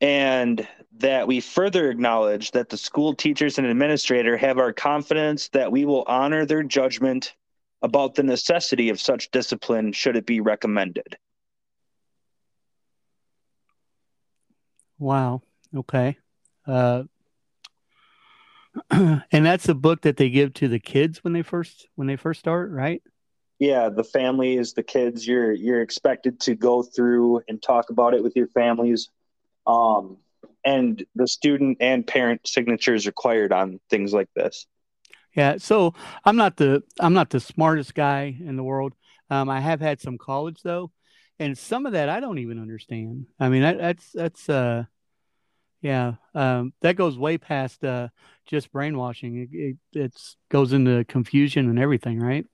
And that we further acknowledge that the school teachers and administrator have our confidence that we will honor their judgment about the necessity of such discipline should it be recommended. Wow. Okay. Uh, and that's the book that they give to the kids when they first when they first start, right? Yeah, the families, the kids. You're you're expected to go through and talk about it with your families, um, and the student and parent signatures required on things like this. Yeah, so I'm not the I'm not the smartest guy in the world. Um, I have had some college though, and some of that I don't even understand. I mean, that, that's that's uh, yeah, um, that goes way past uh, just brainwashing. It, it it's goes into confusion and everything, right?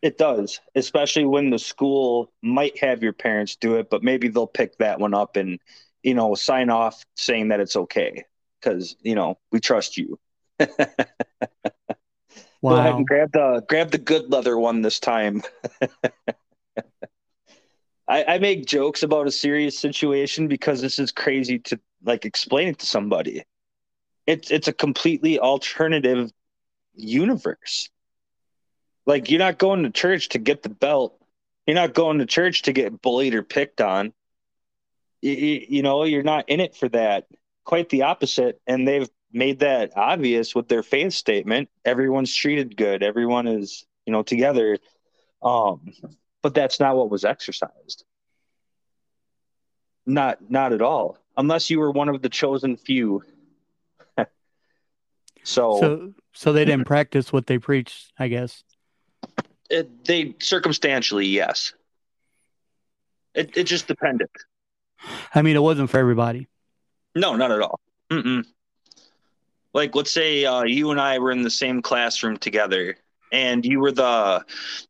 It does, especially when the school might have your parents do it, but maybe they'll pick that one up and you know sign off saying that it's okay because you know we trust you. wow. Go ahead and grab the grab the good leather one this time. I, I make jokes about a serious situation because this is crazy to like explain it to somebody. It's it's a completely alternative universe. Like you're not going to church to get the belt. You're not going to church to get bullied or picked on. You, you know, you're not in it for that. Quite the opposite. And they've made that obvious with their faith statement. Everyone's treated good. Everyone is, you know, together. Um, but that's not what was exercised. Not not at all, unless you were one of the chosen few. so, so so they didn't practice what they preached, I guess. It, they circumstantially, yes. It it just depended. I mean, it wasn't for everybody. No, not at all. Mm-mm. Like, let's say uh, you and I were in the same classroom together, and you were the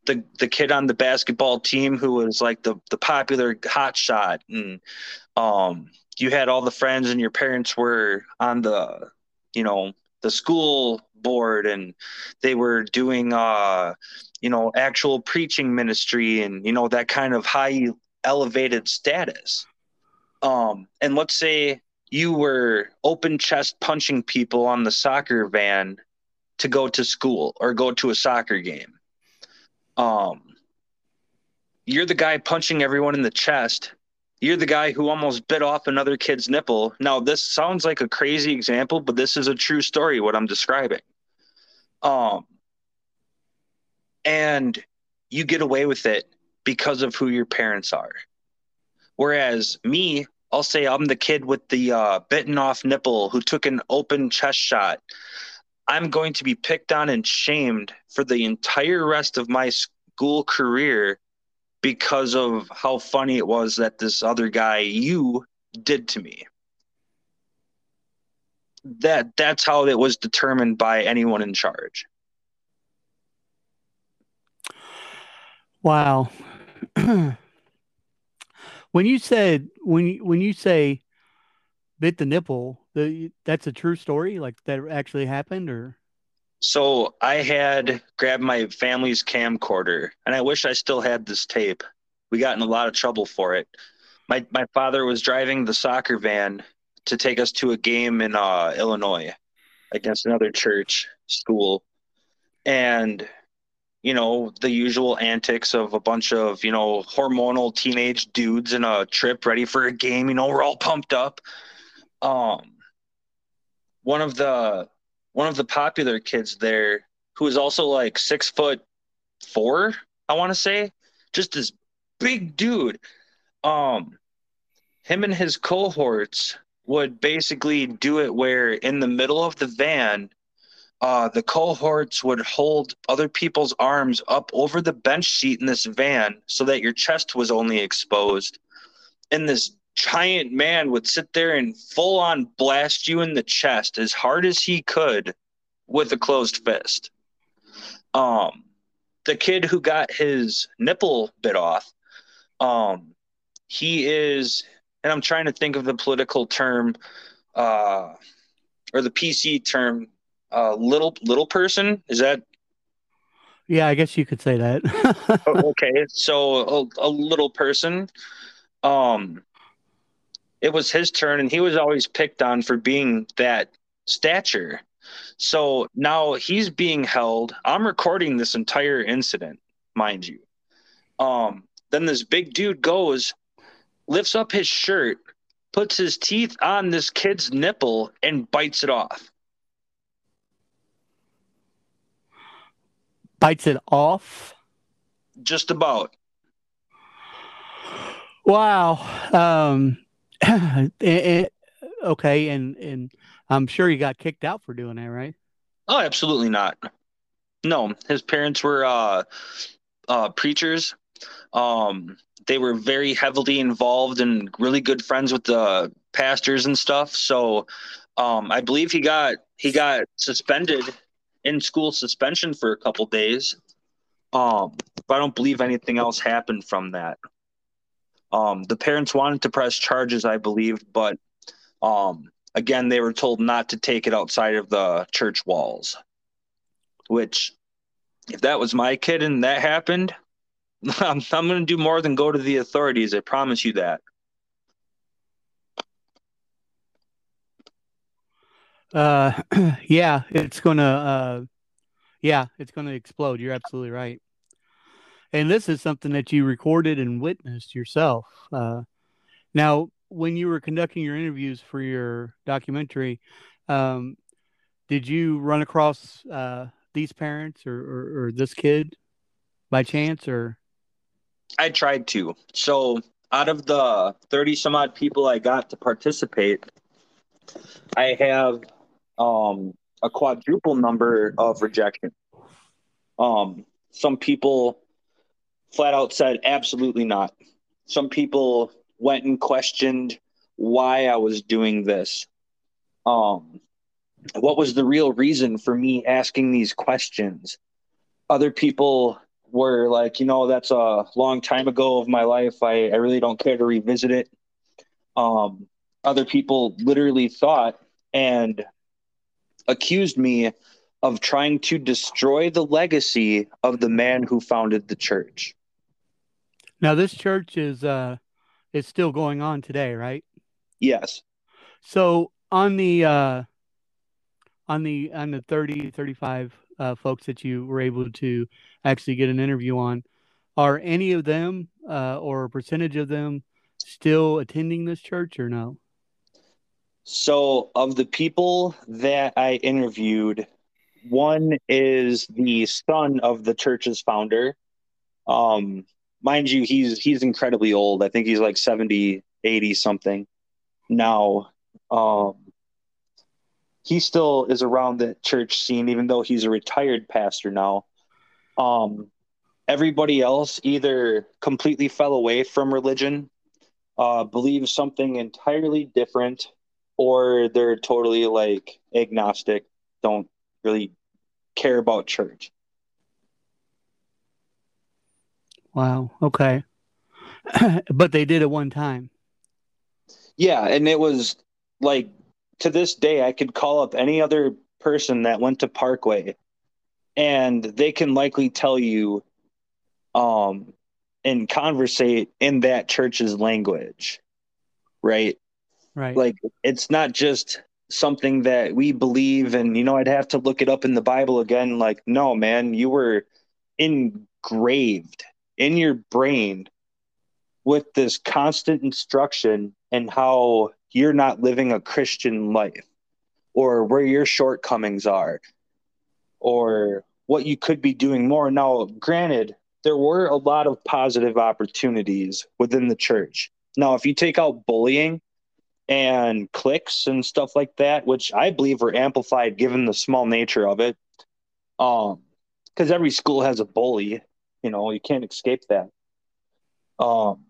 the the kid on the basketball team who was like the the popular hot shot. And um you had all the friends and your parents were on the you know the school board and they were doing uh you know actual preaching ministry and you know that kind of high elevated status. Um and let's say you were open chest punching people on the soccer van to go to school or go to a soccer game. Um, you're the guy punching everyone in the chest. You're the guy who almost bit off another kid's nipple. Now, this sounds like a crazy example, but this is a true story, what I'm describing. Um, and you get away with it because of who your parents are. Whereas me, I'll say I'm the kid with the uh, bitten off nipple who took an open chest shot I'm going to be picked on and shamed for the entire rest of my school career because of how funny it was that this other guy you did to me. That that's how it was determined by anyone in charge. Wow. when you said when you, when you say bit the nipple. The that's a true story, like that actually happened, or So I had grabbed my family's camcorder, and I wish I still had this tape. We got in a lot of trouble for it. My my father was driving the soccer van to take us to a game in uh, Illinois against another church school, and you know the usual antics of a bunch of you know hormonal teenage dudes in a trip ready for a game. You know we're all pumped up. Um, one of the one of the popular kids there who is also like six foot four, I want to say, just this big dude. Um, him and his cohorts would basically do it where in the middle of the van, uh, the cohorts would hold other people's arms up over the bench seat in this van so that your chest was only exposed. And this giant man would sit there and full on blast you in the chest as hard as he could with a closed fist. Um, the kid who got his nipple bit off, um, he is, and I'm trying to think of the political term, uh, or the PC term, uh, little little person. Is that yeah, I guess you could say that. okay? So a, a little person. Um, it was his turn, and he was always picked on for being that stature. So now he's being held. I'm recording this entire incident, mind you. Um, then this big dude goes, lifts up his shirt, puts his teeth on this kid's nipple, and bites it off. Bites it off. Just about. Wow. Um, it, it, okay, and and I'm sure he got kicked out for doing that, right? Oh, absolutely not. No, his parents were uh, uh, preachers. Um, they were very heavily involved and really good friends with the pastors and stuff. So um, I believe he got he got suspended in school suspension for a couple days. Um, but I don't believe anything else happened from that. Um, the parents wanted to press charges, I believe, but um, again, they were told not to take it outside of the church walls. Which, if that was my kid and that happened, I'm, I'm going to do more than go to the authorities. I promise you that. Uh, yeah, it's gonna. Uh, yeah, it's gonna explode. You're absolutely right. And this is something that you recorded and witnessed yourself. Uh, now, when you were conducting your interviews for your documentary, um, did you run across uh, these parents or, or, or this kid by chance, or? I tried to. So, out of the 30 some odd people I got to participate, I have um, a quadruple number of rejection. Um, some people flat out said absolutely not. Some people went and questioned why I was doing this. Um, what was the real reason for me asking these questions? Other people were like, you know, that's a long time ago of my life. I, I really don't care to revisit it. Um, other people literally thought and accused me of trying to destroy the legacy of the man who founded the church. Now, this church is uh, is still going on today, right? Yes. So on the uh, on the on the 30, 35 uh, folks that you were able to actually get an interview on, are any of them uh, or a percentage of them still attending this church or no? So, of the people that I interviewed, one is the son of the church's founder. Um, mind you, he's he's incredibly old. I think he's like 70, 80 something now. Um, he still is around the church scene, even though he's a retired pastor now. Um, everybody else either completely fell away from religion, uh, believes something entirely different, or they're totally like agnostic, don't really care about church. Wow. Okay. but they did it one time. Yeah, and it was like to this day, I could call up any other person that went to Parkway, and they can likely tell you, um, and conversate in that church's language, right? Right. Like it's not just something that we believe, and you know, I'd have to look it up in the Bible again. Like, no, man, you were engraved in your brain with this constant instruction and how you're not living a Christian life or where your shortcomings are or what you could be doing more. Now, granted, there were a lot of positive opportunities within the church. Now, if you take out bullying and cliques and stuff like that, which I believe were amplified given the small nature of it, um, because every school has a bully, you know, you can't escape that. Um,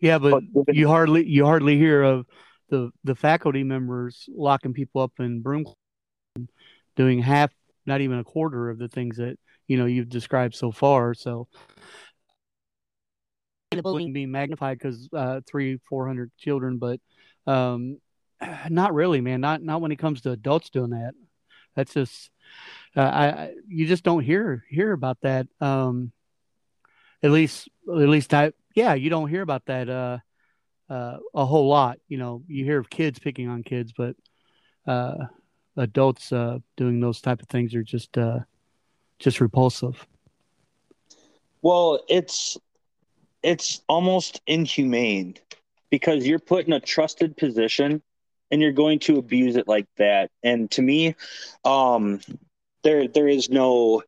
yeah, but, but you hardly you hardly hear of the the faculty members locking people up in broom doing half not even a quarter of the things that you know you've described so far. So the bullying. being magnified because uh, three four hundred children but um, not really man. Not not when it comes to adults doing that. That's just uh, I you just don't hear hear about that um, at least at least I yeah you don't hear about that uh, uh, a whole lot. You know, you hear of kids picking on kids, but uh, adults uh, doing those type of things are just uh, just repulsive. Well, it's it's almost inhumane because you're put in a trusted position and you're going to abuse it like that. And to me, um, there there is no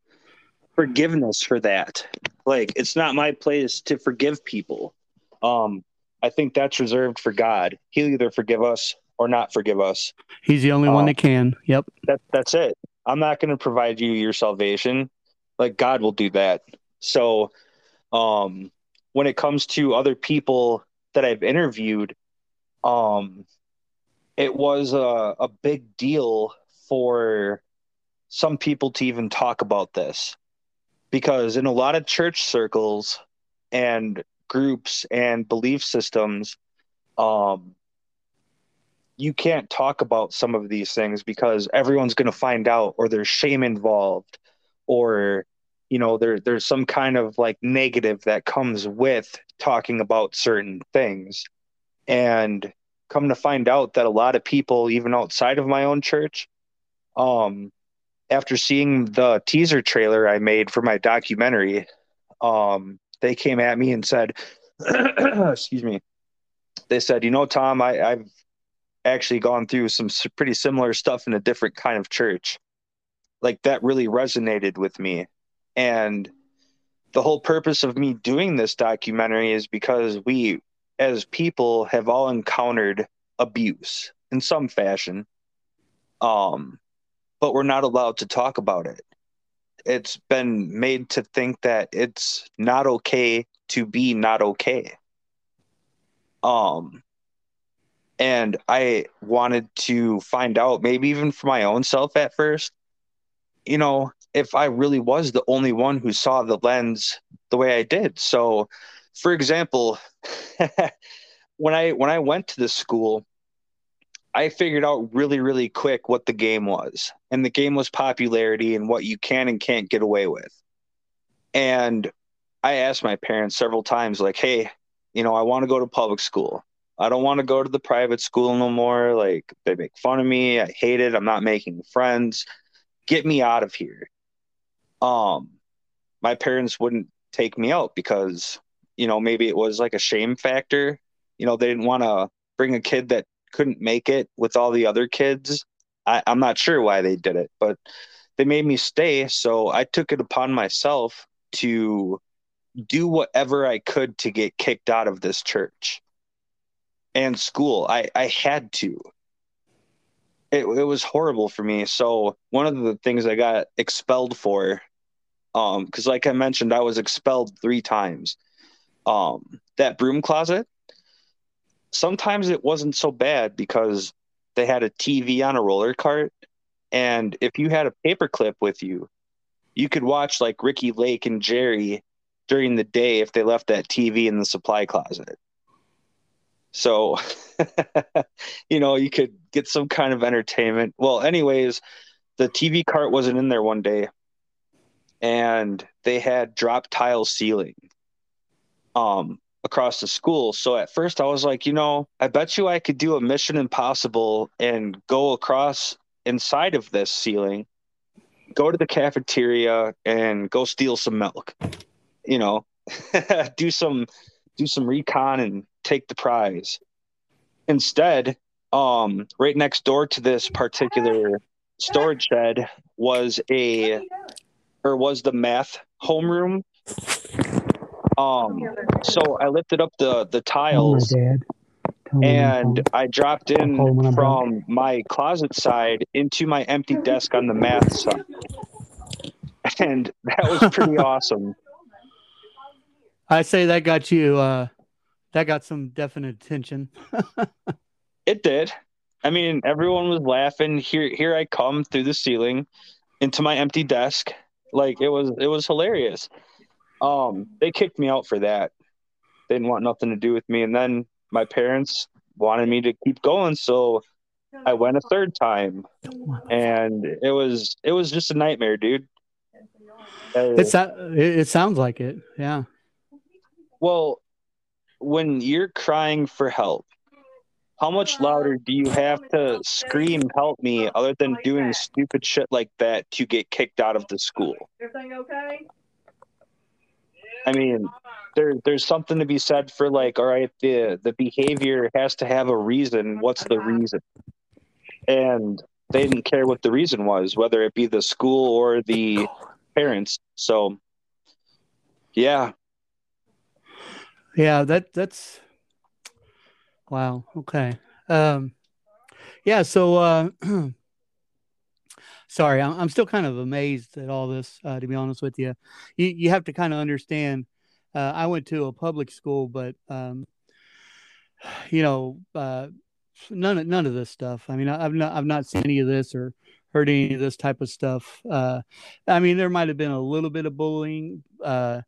forgiveness for that. Like it's not my place to forgive people. Um, I think that's reserved for God. He'll either forgive us or not forgive us. He's the only um, one that can. Yep. That that's it. I'm not going to provide you your salvation. Like God will do that. So, um, when it comes to other people that I've interviewed, um, it was a, a big deal for some people to even talk about this. Because in a lot of church circles and groups and belief systems um, you can't talk about some of these things because everyone's going to find out or there's shame involved or you know there there's some kind of like negative that comes with talking about certain things. And come to find out that a lot of people even outside of my own church um after seeing the teaser trailer I made for my documentary um they came at me and said, excuse me, they said, you know, Tom, I, I've actually gone through some pretty similar stuff in a different kind of church. Like that really resonated with me. And the whole purpose of me doing this documentary is because we, as people, have all encountered abuse in some fashion. Um, but we're not allowed to talk about it it's been made to think that it's not okay to be not okay. Um, and I wanted to find out, maybe even for my own self at first, you know, if I really was the only one who saw the lens the way I did. So, for example, when I when I went to the school, I figured out really, really quick what the game was. And the game was popularity and what you can and can't get away with. And I asked my parents several times, like, hey, you know, I want to go to public school. I don't want to go to the private school no more. Like, they make fun of me. I hate it. I'm not making friends. Get me out of here. Um, my parents wouldn't take me out because, you know, maybe it was like a shame factor. You know, they didn't want to bring a kid that couldn't make it with all the other kids. I, I'm not sure why they did it, but they made me stay. So I took it upon myself to do whatever I could to get kicked out of this church and school. I, I had to. It, it was horrible for me. So one of the things I got expelled for, um, because like I mentioned, I was expelled three times. Um, that broom closet, sometimes it wasn't so bad because they had a TV on a roller cart. And if you had a paperclip with you, you could watch like Ricki Lake and Jerry during the day if they left that TV in the supply closet. So, you know, you could get some kind of entertainment. Well, anyways, the TV cart wasn't in there one day and they had drop tile ceiling um across the school. So at first I was like, you know, I bet you I could do a mission impossible and go across inside of this ceiling, go to the cafeteria and go steal some milk. You know, do some do some recon and take the prize. Instead, um, right next door to this particular storage shed was a or was the math homeroom. Um, so I lifted up the the tiles and I dropped in from my closet side into my empty desk on the math side. And that was pretty awesome. I say that got you uh that got some definite attention. it did. I mean, everyone was laughing. Here here I come through the ceiling into my empty desk. Like it was it was hilarious. Um they kicked me out for that. They didn't want nothing to do with me and then my parents wanted me to keep going so I went a third time and it was it was just a nightmare, dude. It's it, it sounds like it. Yeah. Well, when you're crying for help, how much louder do you have to scream help me other than doing stupid shit like that to get kicked out of the school? Everything okay? I mean, there there's something to be said for like, all right, the the behavior has to have a reason. What's the reason? And they didn't care what the reason was, whether it be the school or the parents. So, yeah, yeah, that that's wow. Okay. Um, yeah. So, uh, sorry, I'm, I'm still kind of amazed at all this. Uh, to be honest with you, you you have to kind of understand. Uh, I went to a public school, but um, you know, uh, none of none of this stuff. I mean, I, have not I've not seen any of this or heard any of this type of stuff. Uh, I mean, there might have been a little bit of bullying, uh,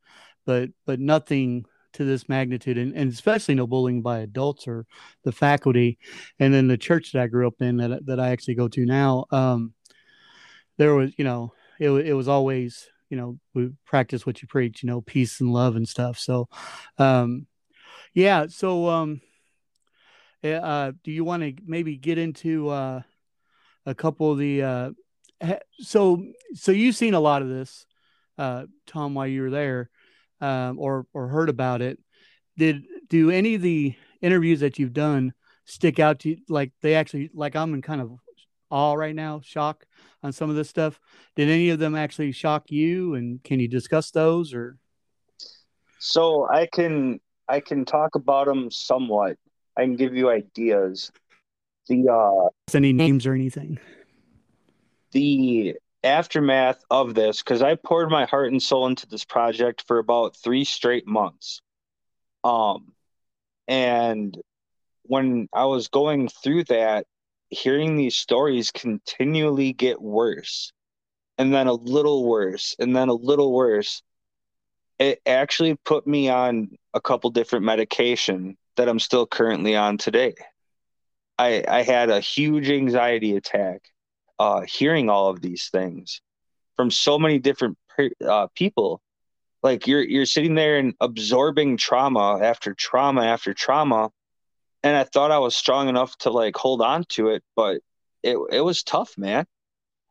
but but nothing to this magnitude and, and especially no bullying by adults or the faculty and then the church that i grew up in that, that i actually go to now um, there was you know it, it was always you know we practice what you preach you know peace and love and stuff so um, yeah so um, eh, uh, do you want to maybe get into uh, a couple of the uh, so so you've seen a lot of this uh, tom while you were there um, or or heard about it. Did do any of the interviews that you've done stick out to you? Like they actually like I'm in kind of awe right now, shock on some of this stuff. Did any of them actually shock you? And can you discuss those or? So I can I can talk about them somewhat. I can give you ideas. The uh, any names or anything. The aftermath of this because I poured my heart and soul into this project for about three straight months. Um, and when I was going through that, hearing these stories continually get worse, and then a little worse, and then a little worse, it actually put me on a couple different medication that I'm still currently on today. I I had a huge anxiety attack uh, hearing all of these things from so many different uh, people. Like you're you're sitting there and absorbing trauma after trauma after trauma, and I thought I was strong enough to like hold on to it, but it it was tough, man.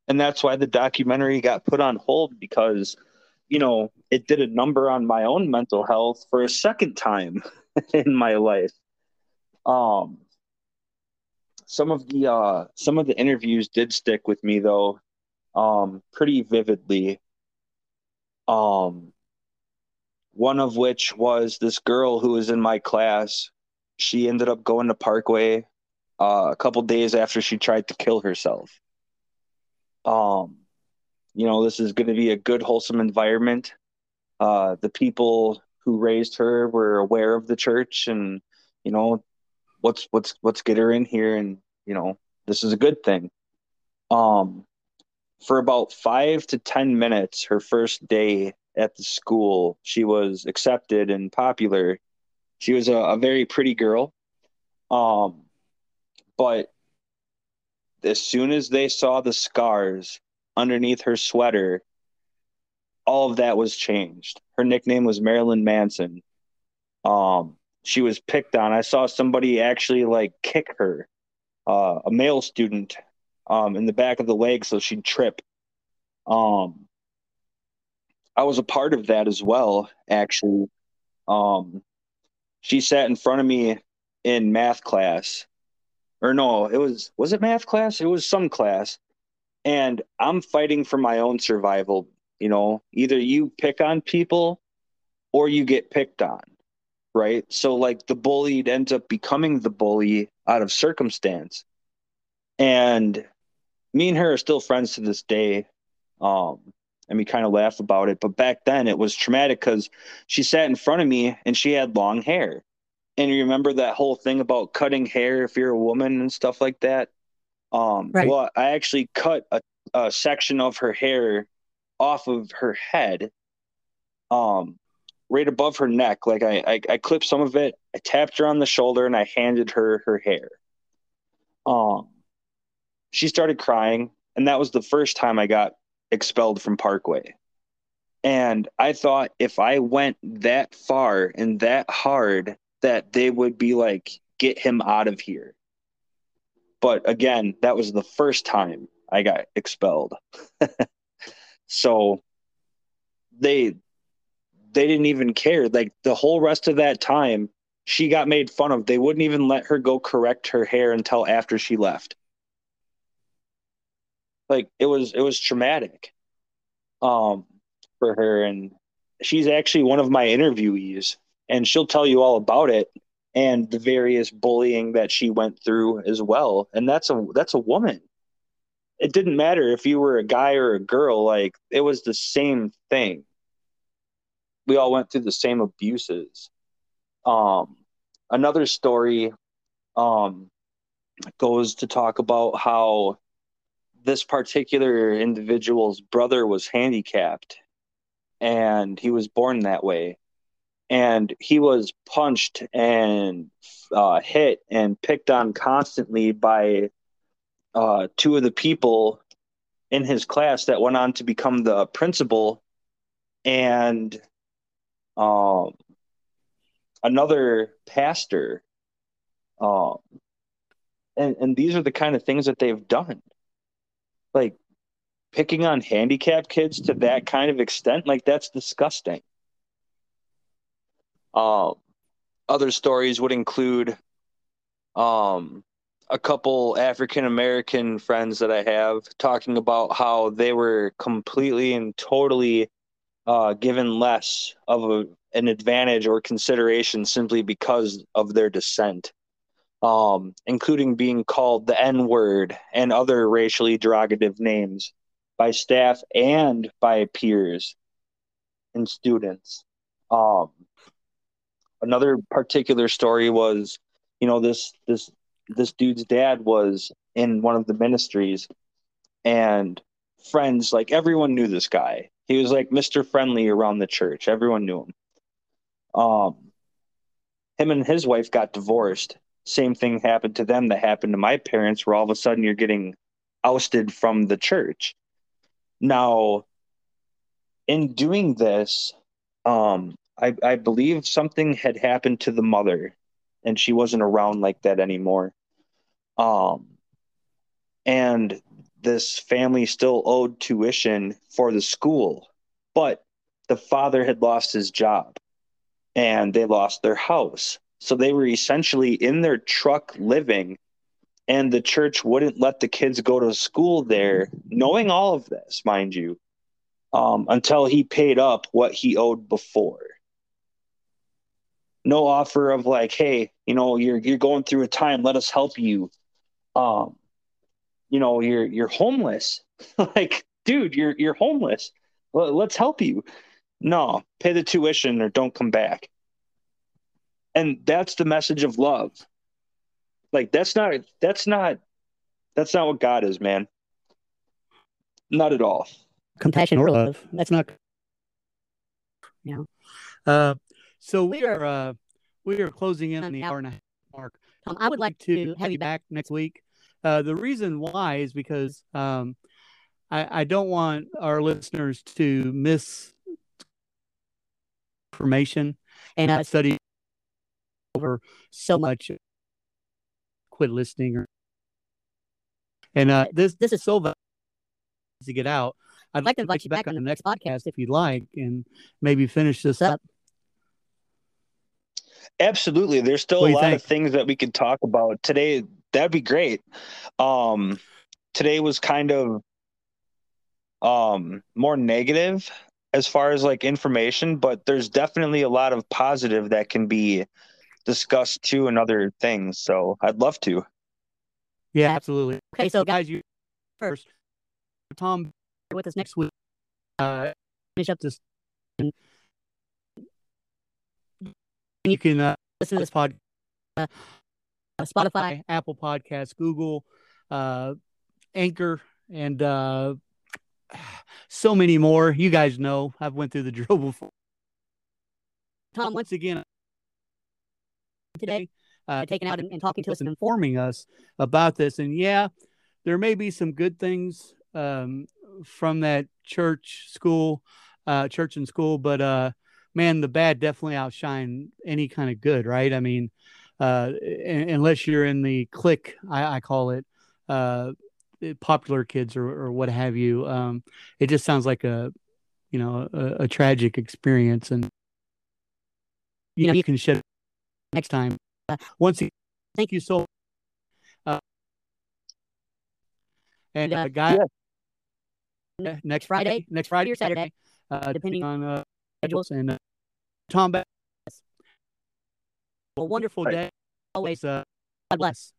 And that's why the documentary got put on hold because, you know, it did a number on my own mental health for a second time in my life. Um, some of the uh, some of the interviews did stick with me though, um, pretty vividly. Um, one of which was this girl who was in my class. She ended up going to Parkway uh, a couple days after she tried to kill herself. Um, you know, this is going to be a good, wholesome environment. Uh, the people who raised her were aware of the church, and you know, let's let's let's get her in here and you know this is a good thing um for about five to ten minutes her first day at the school she was accepted and popular she was a, a very pretty girl Um, but as soon as they saw the scars underneath her sweater, all of that was changed. Her nickname was Marilyn Manson. Um, she was picked on. I saw somebody actually like kick her, uh, a male student, um, in the back of the leg so she'd trip. Um, I was a part of that as well, actually. Um, she sat in front of me in math class, or no, it was was it math class? It was some class, and I'm fighting for my own survival. You know, either you pick on people or you get picked on right? So like the bullied ends up becoming the bully out of circumstance. And me and her are still friends to this day. Um, and we kind of laugh about it. But back then it was traumatic because she sat in front of me and she had long hair. And you remember that whole thing about cutting hair if you're a woman and stuff like that? Um, right. Well, I actually cut a, a section of her hair off of her head um, right above her neck. Like I, I, I clipped some of it. I tapped her on the shoulder and I handed her her hair. Um, she started crying, and that was the first time I got expelled from Parkway. And I thought if I went that far and that hard, that they would be like, get him out of here. But again, that was the first time I got expelled. so they they didn't even care. Like the whole rest of that time, she got made fun of. They wouldn't even let her go correct her hair until after she left. Like it was it was traumatic um for her and she's actually one of my interviewees and she'll tell you all about it and the various bullying that she went through as well. And that's a that's a woman. It didn't matter if you were a guy or a girl, like it was the same thing we all went through the same abuses. Um, another story um, goes to talk about how this particular individual's brother was handicapped and he was born that way and he was punched and uh, hit and picked on constantly by uh, two of the people in his class that went on to become the principal and um, another pastor. Um, and, and these are the kind of things that they've done. Like picking on handicapped kids to that kind of extent, like that's disgusting. Um, other stories would include um, a couple African American friends that I have talking about how they were completely and totally uh, given less of a, an advantage or consideration simply because of their descent, um, including being called the N word and other racially derogative names by staff and by peers and students. Um, another particular story was, you know, this this this dude's dad was in one of the ministries, and friends like everyone knew this guy he was like Mr. Friendly around the church. Everyone knew him. Um, him and his wife got divorced. Same thing happened to them that happened to my parents, where all of a sudden you're getting ousted from the church. Now, in doing this, um, I, I believe something had happened to the mother, and she wasn't around like that anymore. Um, and this family still owed tuition for the school, but the father had lost his job and they lost their house. So they were essentially in their truck living, and the church wouldn't let the kids go to school there, knowing all of this, mind you, um, until he paid up what he owed before. No offer of like, hey, you know, you're you're going through a time, let us help you. Um, you know you're you're homeless like dude you're you're homeless let's help you no pay the tuition or don't come back and that's the message of love. Like that's not that's not that's not what god is man. Not at all. Compassion or love. that's not yeah. Uh so we are uh we are closing in on the hour and a half mark. Tom, I would like to have you back. next week. Uh, the reason why is because um, I, I don't want our listeners to miss information and uh, study over so much. Quit listening, or, and uh, this this is so valuable to get out. I'd like to invite you back on the next podcast if you'd like, and maybe finish this up. Absolutely. There's still a lot think? of things that we could talk about today. That'd be great. Um, today was kind of um, more negative as far as like information, but there's definitely a lot of positive that can be discussed too and other things. So I'd love to. Yeah, absolutely. Okay, so guys, you first. Tom with us next week. Uh, finish up this. You can uh, listen to this pod, uh, Spotify, Apple Podcasts, Google, uh, Anchor, and uh, so many more. You guys know I've went through the drill before. Tom, once again, today, uh, taking out and, and talking to us and informing us about this. And yeah, there may be some good things um, from that church school, uh, church and school, but uh, man, the bad definitely outshine any kind of good, right? I mean, uh, unless you're in the clique, I, I call it, uh, popular kids or, or what have you. Um, it just sounds like a, you know, a, a tragic experience, and you know, you can shed next time. Uh, once again, thank you so. Uh, and uh, guys, yeah. next Friday, next Friday or Saturday, uh, depending on uh, schedules. And uh, Tom, Bass. a wonderful right. day. Always, uh, God bless.